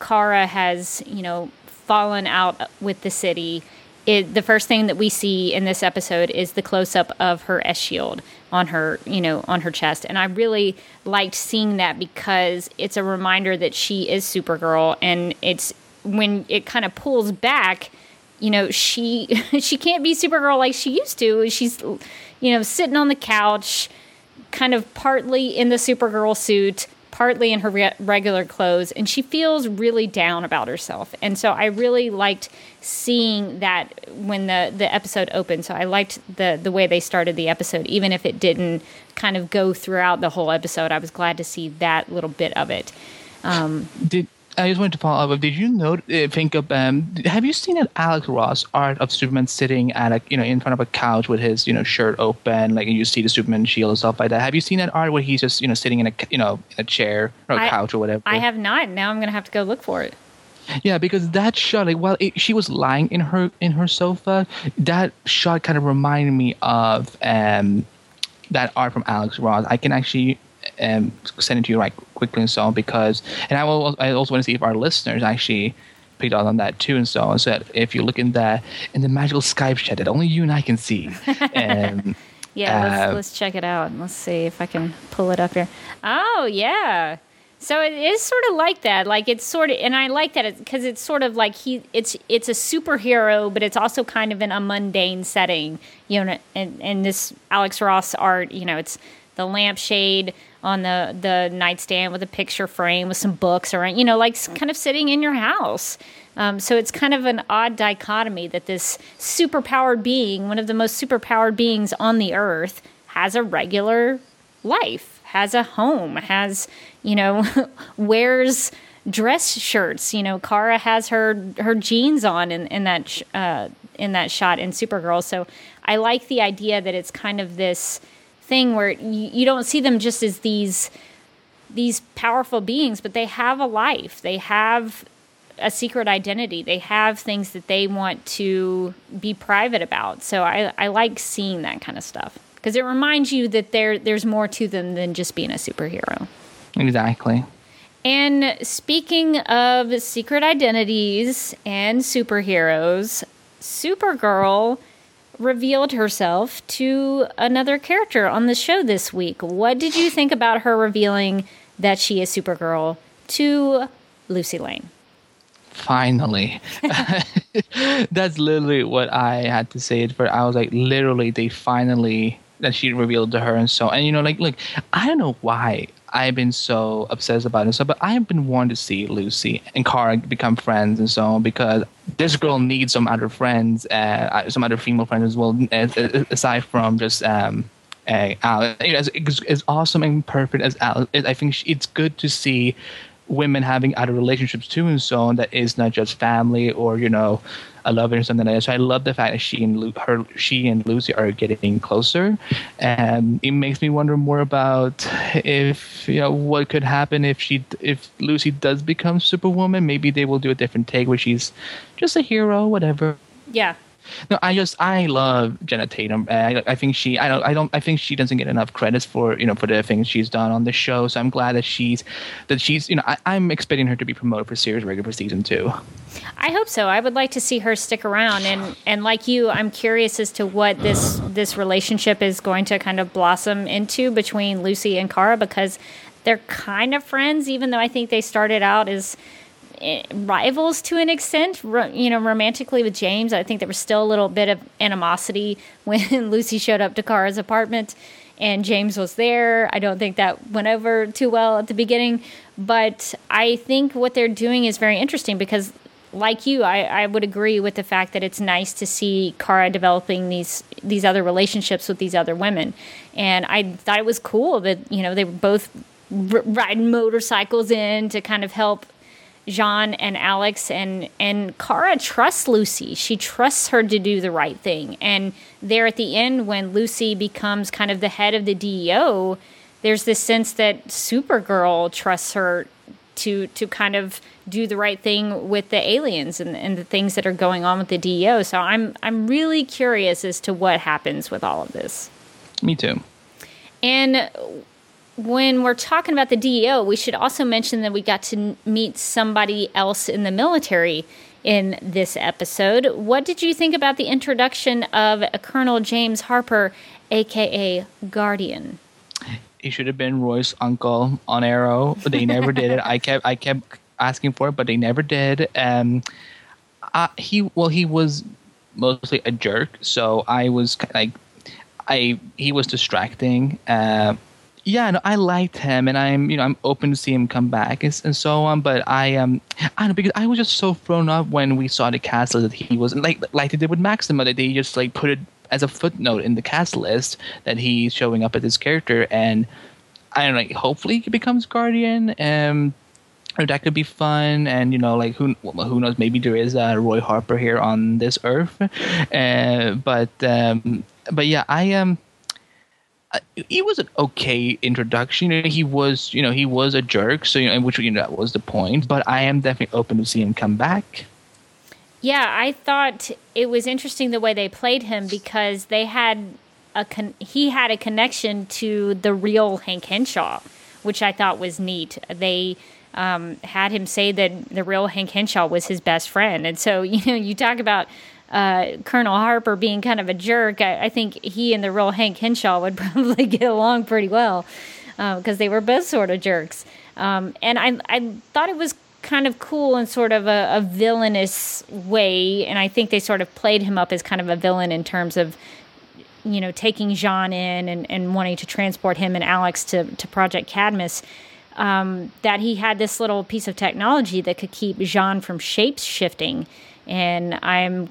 B: Kara has, you know, fallen out with the city, it, the first thing that we see in this episode is the close up of her S shield on her, you know, on her chest. And I really liked seeing that because it's a reminder that she is Supergirl and it's when it kind of pulls back, you know, she she can't be Supergirl like she used to. She's you know, sitting on the couch, kind of partly in the Supergirl suit, partly in her re- regular clothes, and she feels really down about herself. And so I really liked seeing that when the, the episode opened. So I liked the the way they started the episode, even if it didn't kind of go throughout the whole episode. I was glad to see that little bit of it. Um,
C: Did I just wanted to follow up. Did you know? Uh, think of um, have you seen that Alex Ross art of Superman sitting at a you know in front of a couch with his you know shirt open, like and you see the Superman shield and stuff like that. Have you seen that art where he's just you know sitting in a you know in a chair or a
B: I-
C: couch or whatever?
B: I have not. Now I'm going to have to go look for it.
C: Yeah, because that shot, like while it, she was lying in her in her sofa, that shot kind of reminded me of um, that art from Alex Ross. I can actually um, send it to you right quickly and so on because, and I will. I also want to see if our listeners actually picked out on that too and so on. So that if you look in the in the magical Skype chat that only you and I can see. um,
B: Yeah, let's,
C: Uh,
B: let's check it out. Let's see if I can pull it up here. Oh, yeah. So it is sort of like that. Like it's sort of, and I like that because it's sort of like he, it's it's a superhero, but it's also kind of in a mundane setting. You know, and and this Alex Ross art, you know, it's the lampshade on the the nightstand with a picture frame with some books around, you know, like kind of sitting in your house. Um, so it's kind of an odd dichotomy that this superpowered being, one of the most superpowered beings on the earth, has a regular life, has a home, has, you know, wears dress shirts. You know, Kara has her her jeans on in, in that sh- uh, in that shot in Supergirl. So I like the idea that it's kind of this thing where you, you don't see them just as these these powerful beings, but they have a life. They have a secret identity. They have things that they want to be private about. So I, I like seeing that kind of stuff because it reminds you that there there's more to them than just being a superhero.
C: exactly.
B: And speaking of secret identities and superheroes, Supergirl revealed herself to another character on the show this week. What did you think about her revealing that she is Supergirl to Lucy Lane?
C: Finally. That's literally what I had to say it for. I was like, literally, they finally that she revealed to her and so and you know like look i don't know why i've been so obsessed about it so but i've been wanting to see lucy and Kara become friends and so on because this girl needs some other friends uh, some other female friends as well as, as- aside from just um uh, Alice, as, as awesome and perfect as Alice I think she, it's good to see women having other relationships too and so on that is not just family or you know a lover or something like that. So I love the fact that she and Lu- her she and Lucy are getting closer, and it makes me wonder more about if you know what could happen if she if Lucy does become Superwoman. Maybe they will do a different take where she's just a hero, whatever.
B: Yeah.
C: No, I just I love Jenna Tatum. I, I think she I don't I don't I think she doesn't get enough credits for you know for the things she's done on the show. So I'm glad that she's that she's you know I, I'm expecting her to be promoted for series regular for season two.
B: I hope so. I would like to see her stick around, and and like you, I'm curious as to what this this relationship is going to kind of blossom into between Lucy and Kara because they're kind of friends, even though I think they started out as rivals to an extent. You know, romantically with James, I think there was still a little bit of animosity when Lucy showed up to Kara's apartment. And James was there. I don't think that went over too well at the beginning, but I think what they're doing is very interesting because like you, I, I would agree with the fact that it's nice to see Kara developing these these other relationships with these other women, and I thought it was cool that you know they were both riding motorcycles in to kind of help J'onn and Alex, and and Kara trusts Lucy. She trusts her to do the right thing, and there at the end when Lucy becomes kind of the head of the DEO, there's this sense that Supergirl trusts her to to kind of do the right thing with the aliens and, and the things that are going on with the DEO. So I'm I'm really curious as to what happens with all of this.
C: Me too.
B: And when we're talking about the DEO, we should also mention that we got to meet somebody else in the military in this episode. What did you think about the introduction of Colonel James Harper, aka Guardian?
C: He should have been Roy's uncle on Arrow, but they never did it. I kept I kept asking for it, but they never did. Um, he well, he was mostly a jerk, so I was like, I he was distracting. Uh, yeah, no, I liked him, and I'm you know I'm open to see him come back and, and so on. But I um I don't know because I was just so thrown up when we saw the cast list that he was like like they did with Maxima that they just like put it as a footnote in the cast list that he's showing up as this character, and I don't know. like Hopefully, he becomes Guardian. Um, or that could be fun, and you know, like who who knows? Maybe there is a Roy Harper here on this earth, uh, but um, but yeah, I am. Um, he was an okay introduction. He was, you know, he was a jerk. So, you know, which you know that was the point. But I am definitely open to see him come back.
B: Yeah, I thought it was interesting the way they played him because they had a con- he had a connection to the real Hank Henshaw, which I thought was neat. They um, had him say that the real Hank Henshaw was his best friend, and so you know, you talk about uh, Colonel Harper being kind of a jerk, I, I, think he and the real Hank Henshaw would probably get along pretty well because uh, they were both sort of jerks. Um, and I, I thought it was kind of cool in sort of a, a, villainous way. And I think they sort of played him up as kind of a villain in terms of, you know, taking J'onn in and, and wanting to transport him and Alex to, to Project Cadmus. Um, that he had this little piece of technology that could keep J'onn from shape shifting. And I'm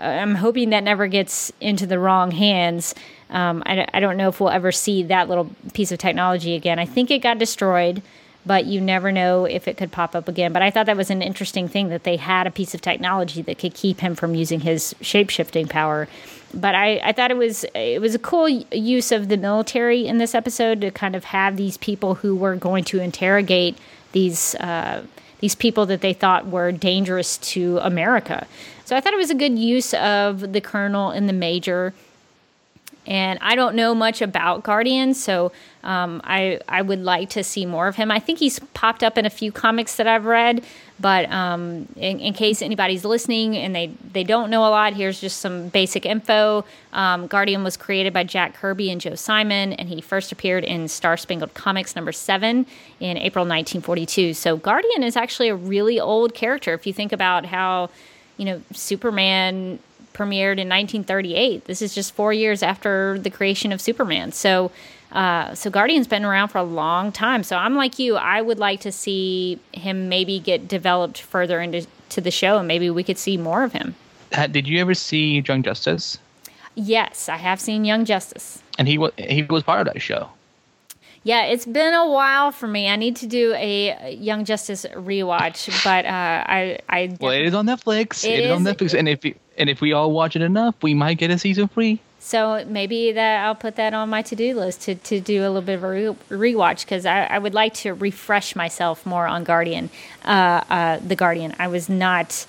B: I'm hoping that never gets into the wrong hands. Um, I, I don't know if we'll ever see that little piece of technology again. I think it got destroyed, but you never know if it could pop up again. But I thought that was an interesting thing that they had a piece of technology that could keep him from using his shape shifting power. But I, I thought it was it was a cool use of the military in this episode to kind of have these people who were going to interrogate these uh, these people that they thought were dangerous to America. So I thought it was a good use of the colonel and the major. And I don't know much about Guardian, so um, I I would like to see more of him. I think he's popped up in a few comics that I've read, but um, in, in, case anybody's listening and they, they don't know a lot, here's just some basic info. Um, Guardian was created by Jack Kirby and Joe Simon, and he first appeared in Star Spangled Comics number seven in April 1942. So Guardian is actually a really old character if you think about how you know, Superman premiered in 1938. This is just four years after the creation of Superman. So, uh, so Guardian's been around for a long time. So I'm like you. I would like to see him maybe get developed further into to the show, and maybe we could see more of him.
C: Uh, did you ever see Young Justice?
B: Yes, I have seen Young Justice.
C: And he was he was part of that show.
B: Yeah, it's been a while for me. I need to do a Young Justice rewatch, but uh, I, I
C: well, it is on Netflix. it, it is, is on Netflix, and if and if we all watch it enough, we might get a season free.
B: So maybe that I'll put that on my to do list to, to do a little bit of a re- rewatch because I, I would like to refresh myself more on Guardian, uh, uh, the Guardian. I was not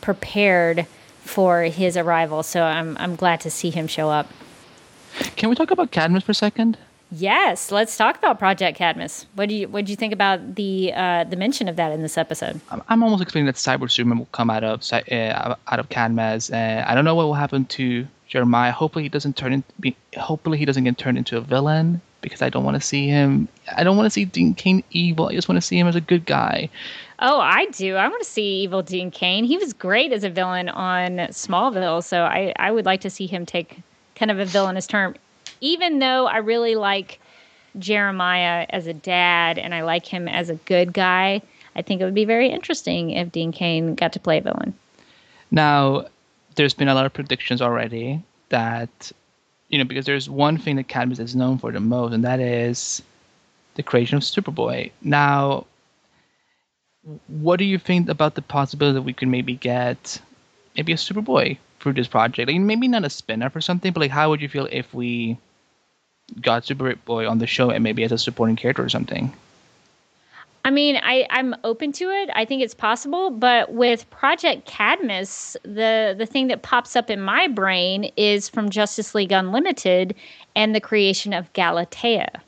B: prepared for his arrival, so I'm I'm glad to see him show up.
C: Can we talk about Cadmus for a second?
B: Yes, let's talk about Project Cadmus. What do you what do you think about the uh, the mention of that in this episode?
C: I'm almost expecting that Cyber Superman will come out of uh, out of Cadmus. Uh, I don't know what will happen to Jeremiah. Hopefully he doesn't turn into hopefully he doesn't get turned into a villain because I don't want to see him. I don't want to see Dean Cain evil. I just want to see him as a good guy.
B: Oh, I do. I want to see evil Dean Cain. He was great as a villain on Smallville, so I I would like to see him take kind of a villainous turn even though I really like Jeremiah as a dad and I like him as a good guy, I think it would be very interesting if Dean Cain got to play a villain.
C: Now, there's been a lot of predictions already that, you know, because there's one thing that Cadmus is known for the most, and that is the creation of Superboy. Now, what do you think about the possibility that we could maybe get maybe a Superboy through this project? Like maybe not a spin-off or something, but like how would you feel if we got Superboy on the show and maybe as a supporting character or something.
B: I mean, I, I'm open to it. I think it's possible, but with Project Cadmus, the the thing that pops up in my brain is from Justice League Unlimited and the creation of Galatea.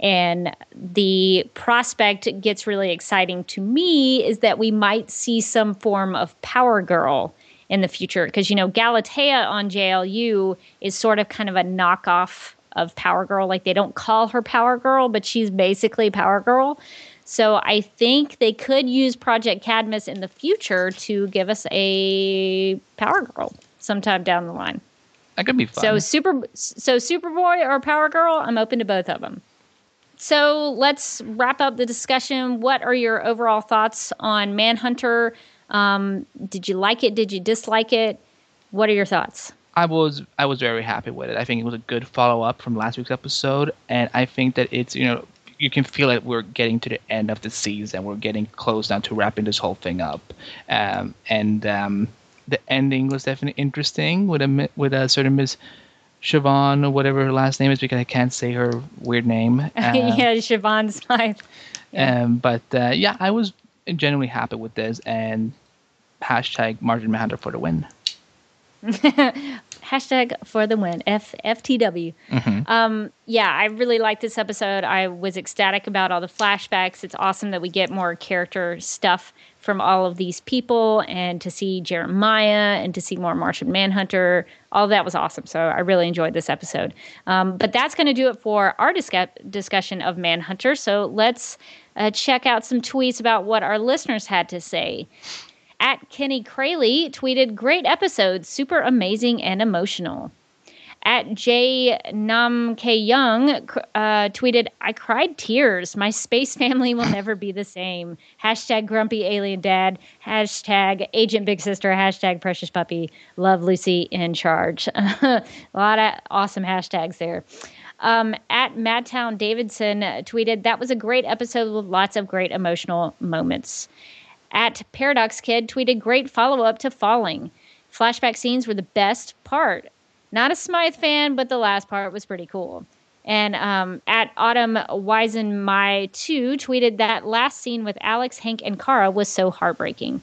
B: And the prospect gets really exciting to me is that we might see some form of Power Girl in the future. Because, you know, Galatea on JLU is sort of kind of a knockoff of Power Girl. Like they don't call her Power Girl, but she's basically Power Girl. So I think they could use Project Cadmus in the future to give us a Power Girl sometime down the line.
C: That could be fun.
B: So super, so Superboy or Power Girl, I'm open to both of them. So let's wrap up the discussion. What are your overall thoughts on Manhunter? Um, did you like it? Did you dislike it? What are your thoughts?
C: I was I was very happy with it. I think it was a good follow up from last week's episode, and I think that it's you know you can feel like we're getting to the end of the season. We're getting close down to wrapping this whole thing up, um, and um, the ending was definitely interesting with a with a certain Miss Siobhan or whatever her last name is because I can't say her weird name. Um,
B: yeah, Siobhan Smythe.
C: Yeah. Um, but uh, yeah, I was genuinely happy with this, and hashtag Martian Manhunter for the win.
B: hashtag for the win F FTW. Mm-hmm. Um, yeah, I really liked this episode. I was ecstatic about all the flashbacks. It's awesome that we get more character stuff from all of these people, and to see Jeremiah and to see more Martian Manhunter. All that was awesome. So I really enjoyed this episode. Um, but that's going to do it for our discuss- discussion of Manhunter. So let's uh, check out some tweets about what our listeners had to say. At Kenny Crayley tweeted, Great episode, super amazing and emotional. At J Nam K Young uh, tweeted, I cried tears. My space family will never be the same. Hashtag grumpy alien dad. Hashtag agent big sister. Hashtag precious puppy. Love Lucy in charge. a lot of awesome hashtags there. Um, at Madtown Davidson tweeted, That was a great episode with lots of great emotional moments at Paradox Kid tweeted, Great follow up to Falling. Flashback scenes were the best part. Not a Smythe fan, but the last part was pretty cool. And um, at Autumn Wisen My 2 tweeted that last scene with Alex, Hank, and Kara was so heartbreaking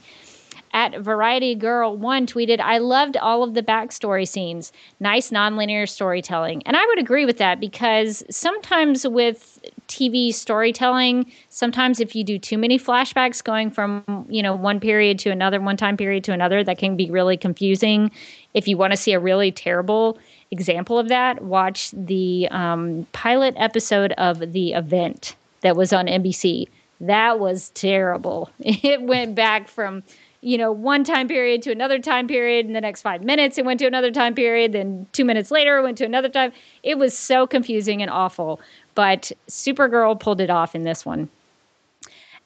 B: at Variety Girl One tweeted, "I loved all of the backstory scenes. Nice nonlinear storytelling." And I would agree with that because sometimes with TV storytelling, sometimes if you do too many flashbacks going from you know one period to another, one time period to another, that can be really confusing. If you want to see a really terrible example of that, watch the um, pilot episode of The Event that was on NBC. That was terrible. It went back from you know, one time period to another time period. In the next five minutes, it went to another time period. Then two minutes later, it went to another time. It was so confusing and awful. But Supergirl pulled it off in this one.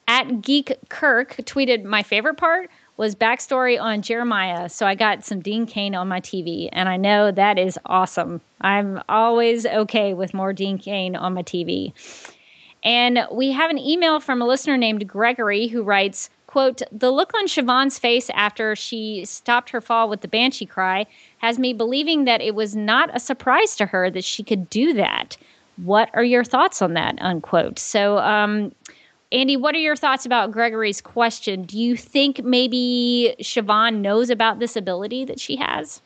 B: At Geek Kirk tweeted, My favorite part was backstory on Jeremiah. So I got some Dean Cain on my TV, and I know that is awesome. I'm always okay with more Dean Cain on my TV. And we have an email from a listener named Gregory who writes, quote, the look on Siobhan's face after she stopped her fall with the banshee cry has me believing that it was not a surprise to her that she could do that. What are your thoughts on that? Unquote. So, um, Andy, what are your thoughts about Gregory's question? Do you think maybe Siobhan knows about this ability that she has?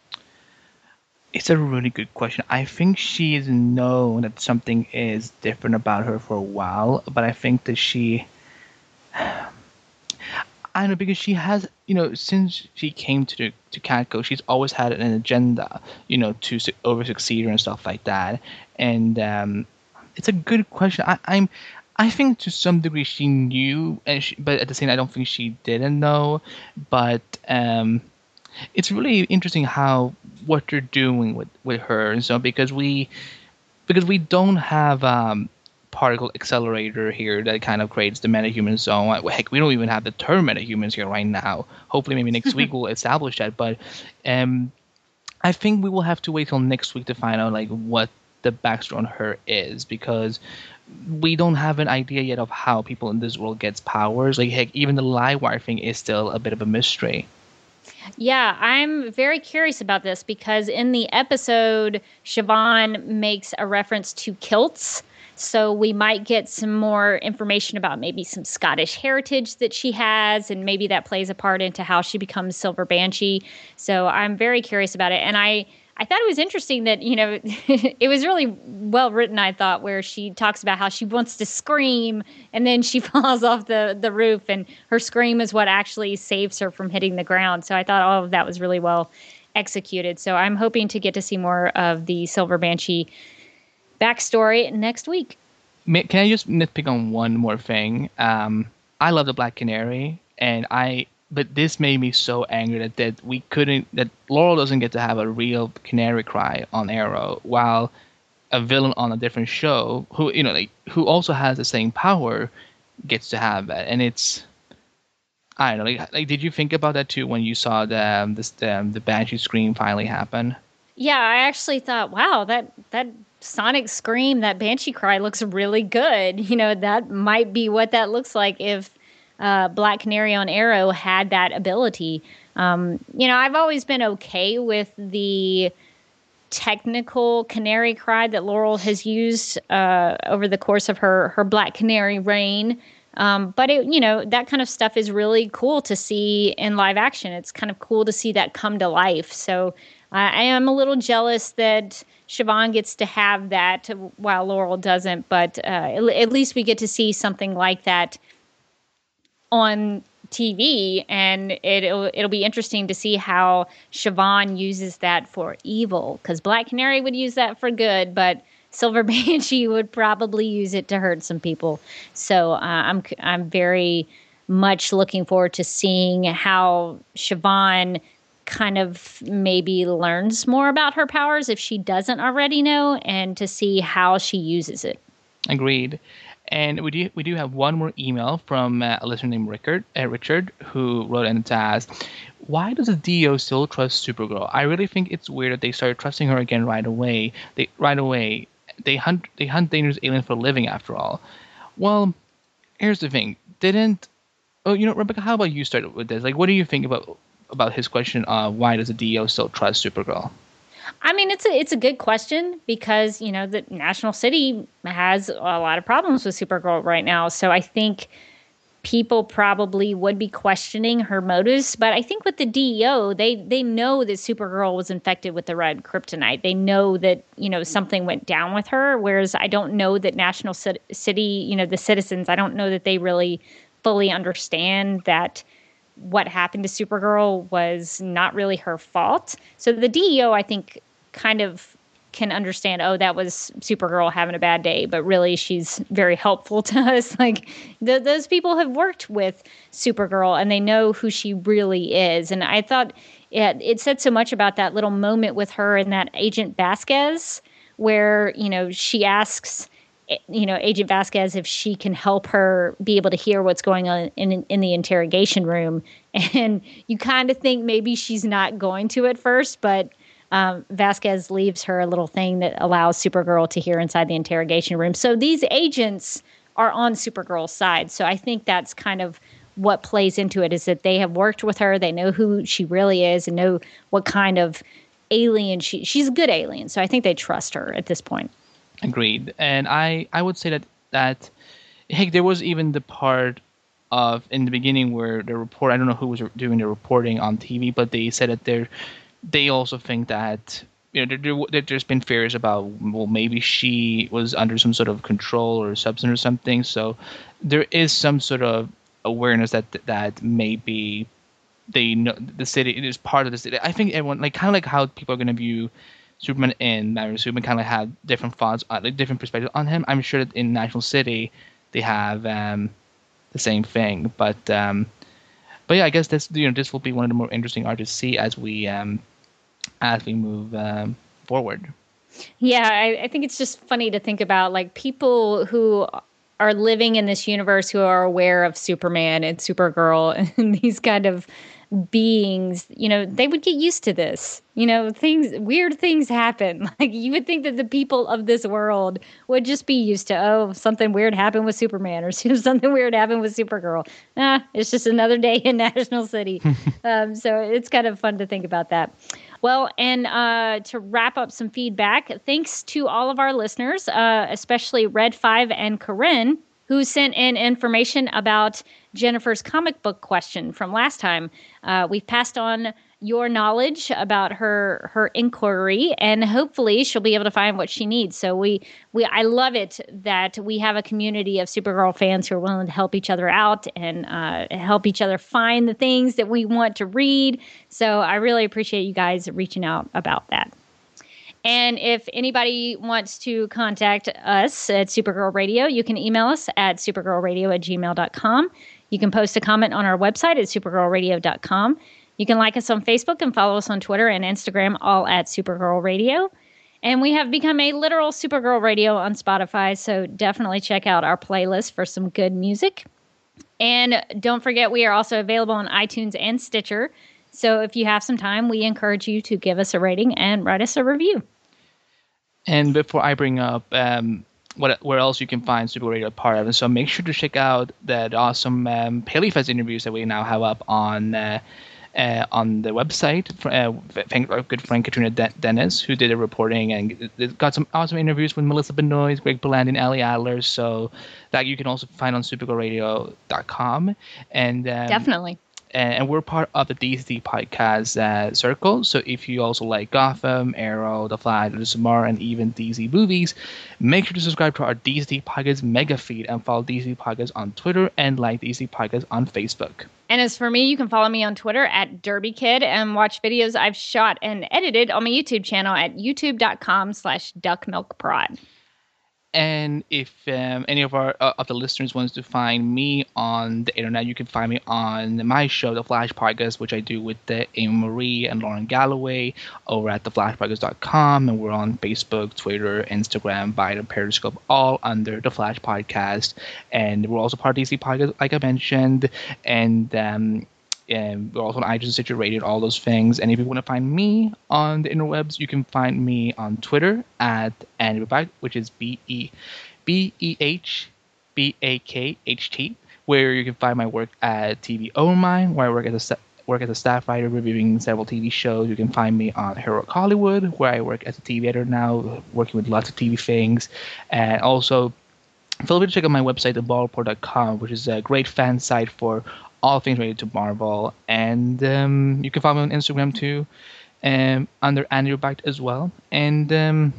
C: It's a really good question. I think she's known that something is different about her for a while, but I think that she I know because she has, you know, since she came to to Catco, she's always had an agenda, you know, to su- over succeed her and stuff like that. And um, it's a good question. I, I'm, I think to some degree she knew, and she, but at the same, time, I don't think she didn't know. But um, it's really interesting how what they're doing with with her, and so because we because we don't have um, particle accelerator here that kind of creates the metahuman zone. Heck, we don't even have the term metahumans here right now. Hopefully, maybe next week we'll establish that. But um, I think we will have to wait till next week to find out like what the backstory on her is because we don't have an idea yet of how people in this world gets powers. Like heck, even the Livewire thing is still a bit of a mystery.
B: Yeah, I'm very curious about this because in the episode, Siobhan makes a reference to kilts So we might get some more information about maybe some Scottish heritage that she has, and maybe that plays a part into how she becomes Silver Banshee. So I'm very curious about it. And I I thought it was interesting that, you know, it was really well written, I thought, where she talks about how she wants to scream and then she falls off the, the roof and her scream is what actually saves her from hitting the ground. So I thought all of that was really well executed. So I'm hoping to get to see more of the Silver Banshee backstory next week.
C: Can I just nitpick on one more thing? Um, I love the Black Canary, and I but this made me so angry that, that we couldn't that Laurel doesn't get to have a real canary cry on Arrow while a villain on a different show who you know like who also has the same power gets to have that and it's I don't know like, like did you think about that too when you saw the um, this um, the Banshee scream finally happen?
B: Yeah, I actually thought, wow, that that sonic scream, that Banshee cry looks really good. You know, that might be what that looks like if uh, Black Canary on Arrow had that ability. Um, you know, I've always been okay with the technical canary cry that Laurel has used uh, over the course of her her Black Canary reign. Um, but it, you know, that kind of stuff is really cool to see in live action. It's kind of cool to see that come to life. So uh, I am a little jealous that Siobhan gets to have that while Laurel doesn't. But uh, at least we get to see something like that on TV, and it'll it'll be interesting to see how Siobhan uses that for evil. Because Black Canary would use that for good, but Silver Banshee would probably use it to hurt some people. So uh, I'm I'm very much looking forward to seeing how Siobhan kind of maybe learns more about her powers if she doesn't already know, and to see how she uses it.
C: Agreed. And we do we do have one more email from uh, a listener named Richard, uh, Richard, who wrote in to ask, "Why does the DEO still trust Supergirl? I really think it's weird that they started trusting her again right away. They right away they hunt they hunt dangerous aliens for a living after all. Well, here's the thing: didn't oh you know Rebecca? How about you start with this? Like, what do you think about about his question? Uh, why does the DEO still trust Supergirl?
B: I mean, it's a it's a good question because you know the National City has a lot of problems with Supergirl right now. So I think people probably would be questioning her motives. But I think with the DEO, they they know that Supergirl was infected with the red kryptonite. They know that you know something went down with her. Whereas I don't know that National City, you know, the citizens, I don't know that they really fully understand that what happened to Supergirl was not really her fault. So the DEO, I think, kind of can understand, oh, that was Supergirl having a bad day, but really she's very helpful to us. Like those people have worked with Supergirl and they know who she really is. And I thought it, it said so much about that little moment with her and that Agent Vasquez, where, you know, she asks you know agent vasquez if she can help her be able to hear what's going on in in the interrogation room. And you kind of think maybe she's not going to at first but um, vasquez leaves her a little thing that allows supergirl to hear inside the interrogation room. So these agents are on supergirl's side. So i think that's kind of what plays into it is that they have worked with her. They know who she really is and know what kind of alien she she's a good alien. So i think they trust her at this point
C: Agreed. And I, I would say that that heck, there was even the part of in the beginning where the report I don't know who was doing the reporting on TV, but they said that they they also think that you know there, there, there's been fears about well maybe she was under some sort of control or substance or something. So there is some sort of awareness that that maybe they know the city is part of the city. I think everyone like kind of like how people are going to view Superman and Batman Superman kind of have different thoughts, uh, like different perspectives on him. I'm sure that in National City they have um, the same thing, but um, but yeah, I guess this you know this will be one of the more interesting arcs to see as we um, as we move um, forward.
B: Yeah, I, I think it's just funny to think about like people who are living in this universe who are aware of Superman and Supergirl and these kind of beings, you know, they would get used to this. You know, things, weird things happen. Like you would think that the people of this world would just be used to, oh, something weird happened with Superman or something weird happened with Supergirl. Nah, it's just another day in National City. um, so it's kind of fun to think about that. Well, and uh, to wrap up some feedback, thanks to all of our listeners, uh, especially Red Five and Corinne, who sent in information about Jennifer's comic book question from last time. Uh, we've passed on your knowledge about her her inquiry and hopefully she'll be able to find what she needs. So we we i love it that we have a community of supergirl fans who are willing to help each other out and uh, help each other find the things that we want to read. So i really appreciate you guys reaching out about that and if anybody wants to contact us at Supergirl Radio, you can email us at supergirlradio at gmail.com. You can post a comment on our website at supergirlradio.com. You can like us on Facebook and follow us on Twitter and Instagram, all at Supergirl Radio. And we have become a literal Supergirl Radio on Spotify, so definitely check out our playlist for some good music. And don't forget, we are also available on iTunes and Stitcher. So if you have some time, we encourage you to give us a rating and write us a review.
C: And before I bring up um, what where else you can find Super Radio part of it, so make sure to check out that awesome um, interviews that we now have up on. Uh, uh, on the website. Uh, thank our good friend Katrina De- Dennis, who did the reporting and got some awesome interviews with Melissa Benoist, Greg Berlanti, and Ali Adler. So that you can also find on supergirlradio.com. And um,
B: definitely
C: and we're part of the DC podcast uh, circle. So if you also like Gotham, Arrow, The Flash, Tomorrow, and even DC movies, make sure to subscribe to our DC podcast mega feed and follow DC podcast on Twitter and like DC podcast on Facebook.
B: And as for me, you can follow me on Twitter at Derby Kid and watch videos I've shot and edited on my YouTube channel at youtube.com slash duckmilkprod.
C: And if um, any of our uh, of the listeners wants to find me on the internet, you can find me on my show, The Flash Podcast, which I do with the Amy Marie and Lauren Galloway over at theflashpodcast.com. And we're on Facebook, Twitter, Instagram, Biden, Periscope, all under The Flash Podcast. And we're also part of DC Podcast, like I mentioned. And um, and we're also on iTunes, Stitcher, Radio, all those things. And if you want to find me on the interwebs, you can find me on Twitter at Andy which is B E B E H B A K H T, where you can find my work at TV Overmind, where I work as a work as a staff writer reviewing several TV shows. You can find me on Heroic Hollywood, where I work as a TV editor now, working with lots of TV things, and also feel free to check out my website, thebalreport.com, which is a great fan site for all things related to Marvel. And um, you can follow me on Instagram too, um, under Andrew Bite as well. And um,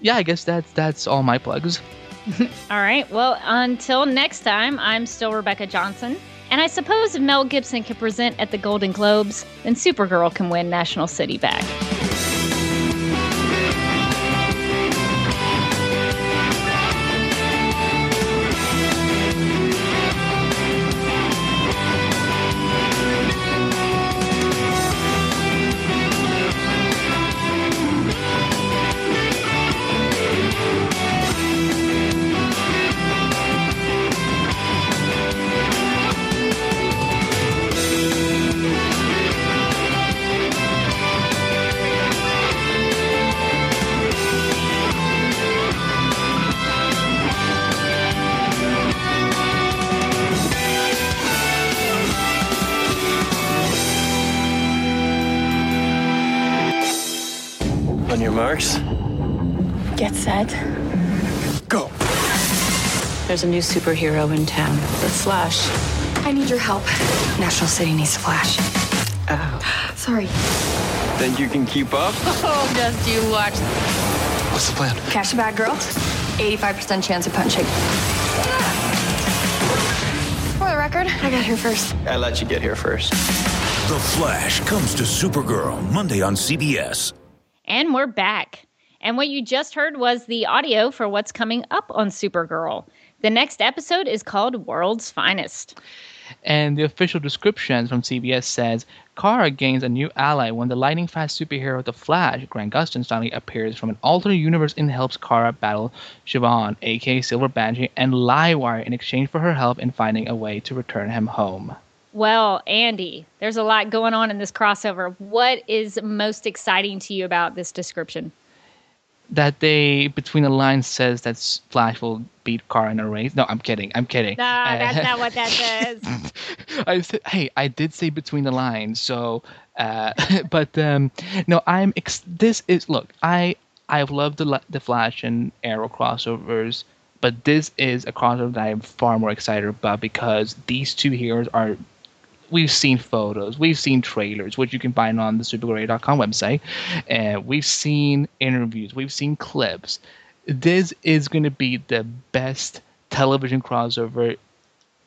C: yeah, I guess that's that's all my plugs.
B: all right. Well, until next time, I'm still Rebecca Johnson. And I suppose if Mel Gibson can present at the Golden Globes, then Supergirl can win National City back.
D: There's a new superhero in town, the Flash.
E: I need your help.
D: National City needs Flash.
E: Oh. Sorry.
F: Think you can keep up?
D: Oh, just you watch.
F: What's the plan?
E: Catch a bad girl. 85% chance of punching. For the record, I got here first.
F: I let you get here first.
G: The Flash comes to Supergirl Monday on CBS.
B: And we're back. And what you just heard was the audio for what's coming up on Supergirl. The next episode is called World's Finest.
C: And the official description from CBS says Kara gains a new ally when the lightning fast superhero The Flash, Grant Gustin, finally appears from an alternate universe and helps Kara battle Siobhan, aka Silver Banshee, and Livewire in exchange for her help in finding a way to return him home.
B: Well, Andy, there's a lot going on in this crossover. What is most exciting to you about this description?
C: That they between the lines says that Flash will beat Kara in a race. No, I'm kidding. I'm kidding.
B: No, that's not what that says.
C: I th- hey, I did say between the lines, so Uh, but um, no, I'm. Ex- this is look. I I've loved the the Flash and Arrow crossovers, but this is a crossover that I'm far more excited about because these two heroes are. We've seen photos, we've seen trailers, which you can find on the supergirl.com website. and we've seen interviews, we've seen clips. This is going to be the best television crossover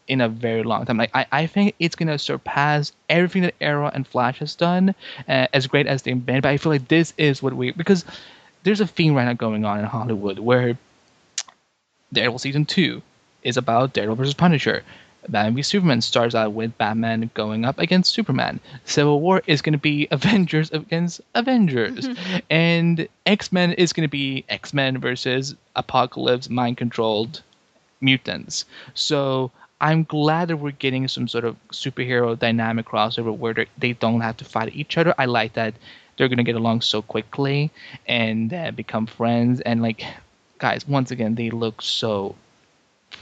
C: in a very long time. Like I, I think it's gonna surpass everything that Arrow and Flash has done, uh, as great as they've been. But I feel like this is what we because there's a theme right now going on in Hollywood where Daredevil season two is about Daredevil versus Punisher. Batman v Superman starts out with Batman going up against Superman. Civil War is going to be Avengers against Avengers. and X Men is going to be X Men versus Apocalypse mind controlled mutants. So I'm glad that we're getting some sort of superhero dynamic crossover where they don't have to fight each other. I like that they're going to get along so quickly and uh, become friends. And, like, guys, once again, they look so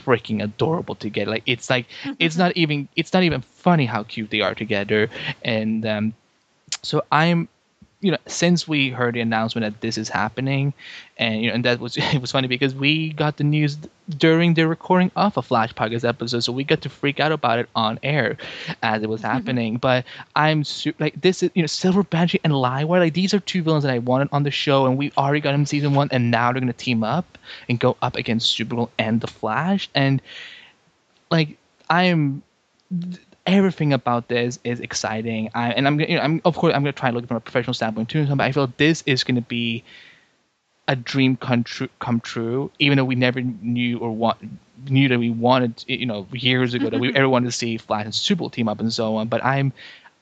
C: freaking adorable together. Like it's like it's not even it's not even funny how cute they are together. And um, so I'm you know, since we heard the announcement that this is happening, and you know, and that was it was funny because we got the news during the recording of a Flash podcast episode, so we got to freak out about it on air as it was mm-hmm. happening. but I'm su- like, this is you know, Silver Banshee and Livewire, like these are two villains that I wanted on the show, and we already got them season one, and now they're gonna team up and go up against Supergirl and the Flash, and like I'm everything about this is exciting. I, and I'm, you know, I'm of course I'm going to try and look from a professional standpoint too. But I feel this is going to be a dream come true, come true. Even though we never knew or want, knew that we wanted, you know, years ago that we ever wanted to see Flash and Supergirl team up and so on. But I'm,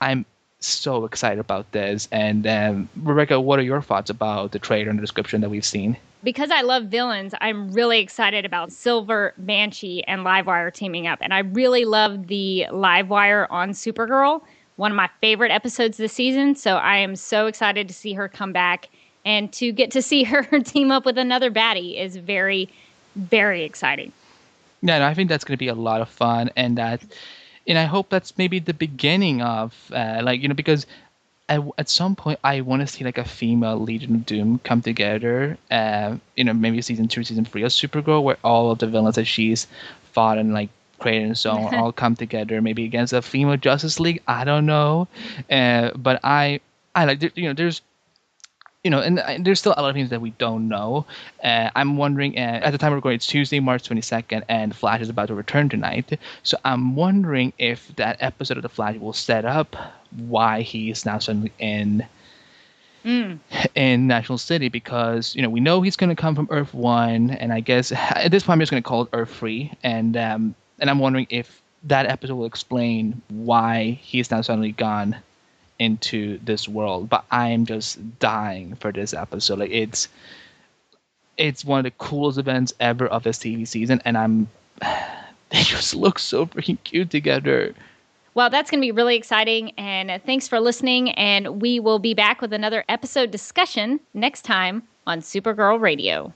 C: I'm so excited about this. And um, Rebecca, what are your thoughts about the trailer and the description that we've seen?
B: because I love villains, I'm really excited about Silver Banshee and Livewire teaming up. And I really love the Livewire on Supergirl, one of my favorite episodes this season. So I am so excited to see her come back and to get to see her team up with another baddie is very, very exciting.
C: Yeah, no, I think that's going to be a lot of fun, and that, and I hope that's maybe the beginning of, uh, like you know, because at, at some point I want to see like a female Legion of Doom come together. Uh, you know, maybe season two, season three of Supergirl, where all of the villains that she's fought and like created and so on all come together, maybe against a female Justice League. I don't know, uh, but I I like you know there's you know, and, and, there's still a lot of things that we don't know. Uh, I'm wondering, uh, at the time we're going, it's Tuesday, March 22nd, and Flash is about to return tonight. So I'm wondering if that episode of The Flash will set up why he is now suddenly in mm. in National City because you know we know he's going to come from Earth One, and I guess at this point I'm just going to call it Earth Three, and um, and I'm wondering if that episode will explain why he's now suddenly gone into this world. But I'm just dying for this episode. Like it's it's one of the coolest events ever of this TV season, and I'm they just look so freaking cute together.
B: Well, that's going to be really exciting. And thanks for listening. And we will be back with another episode discussion next time on Supergirl Radio.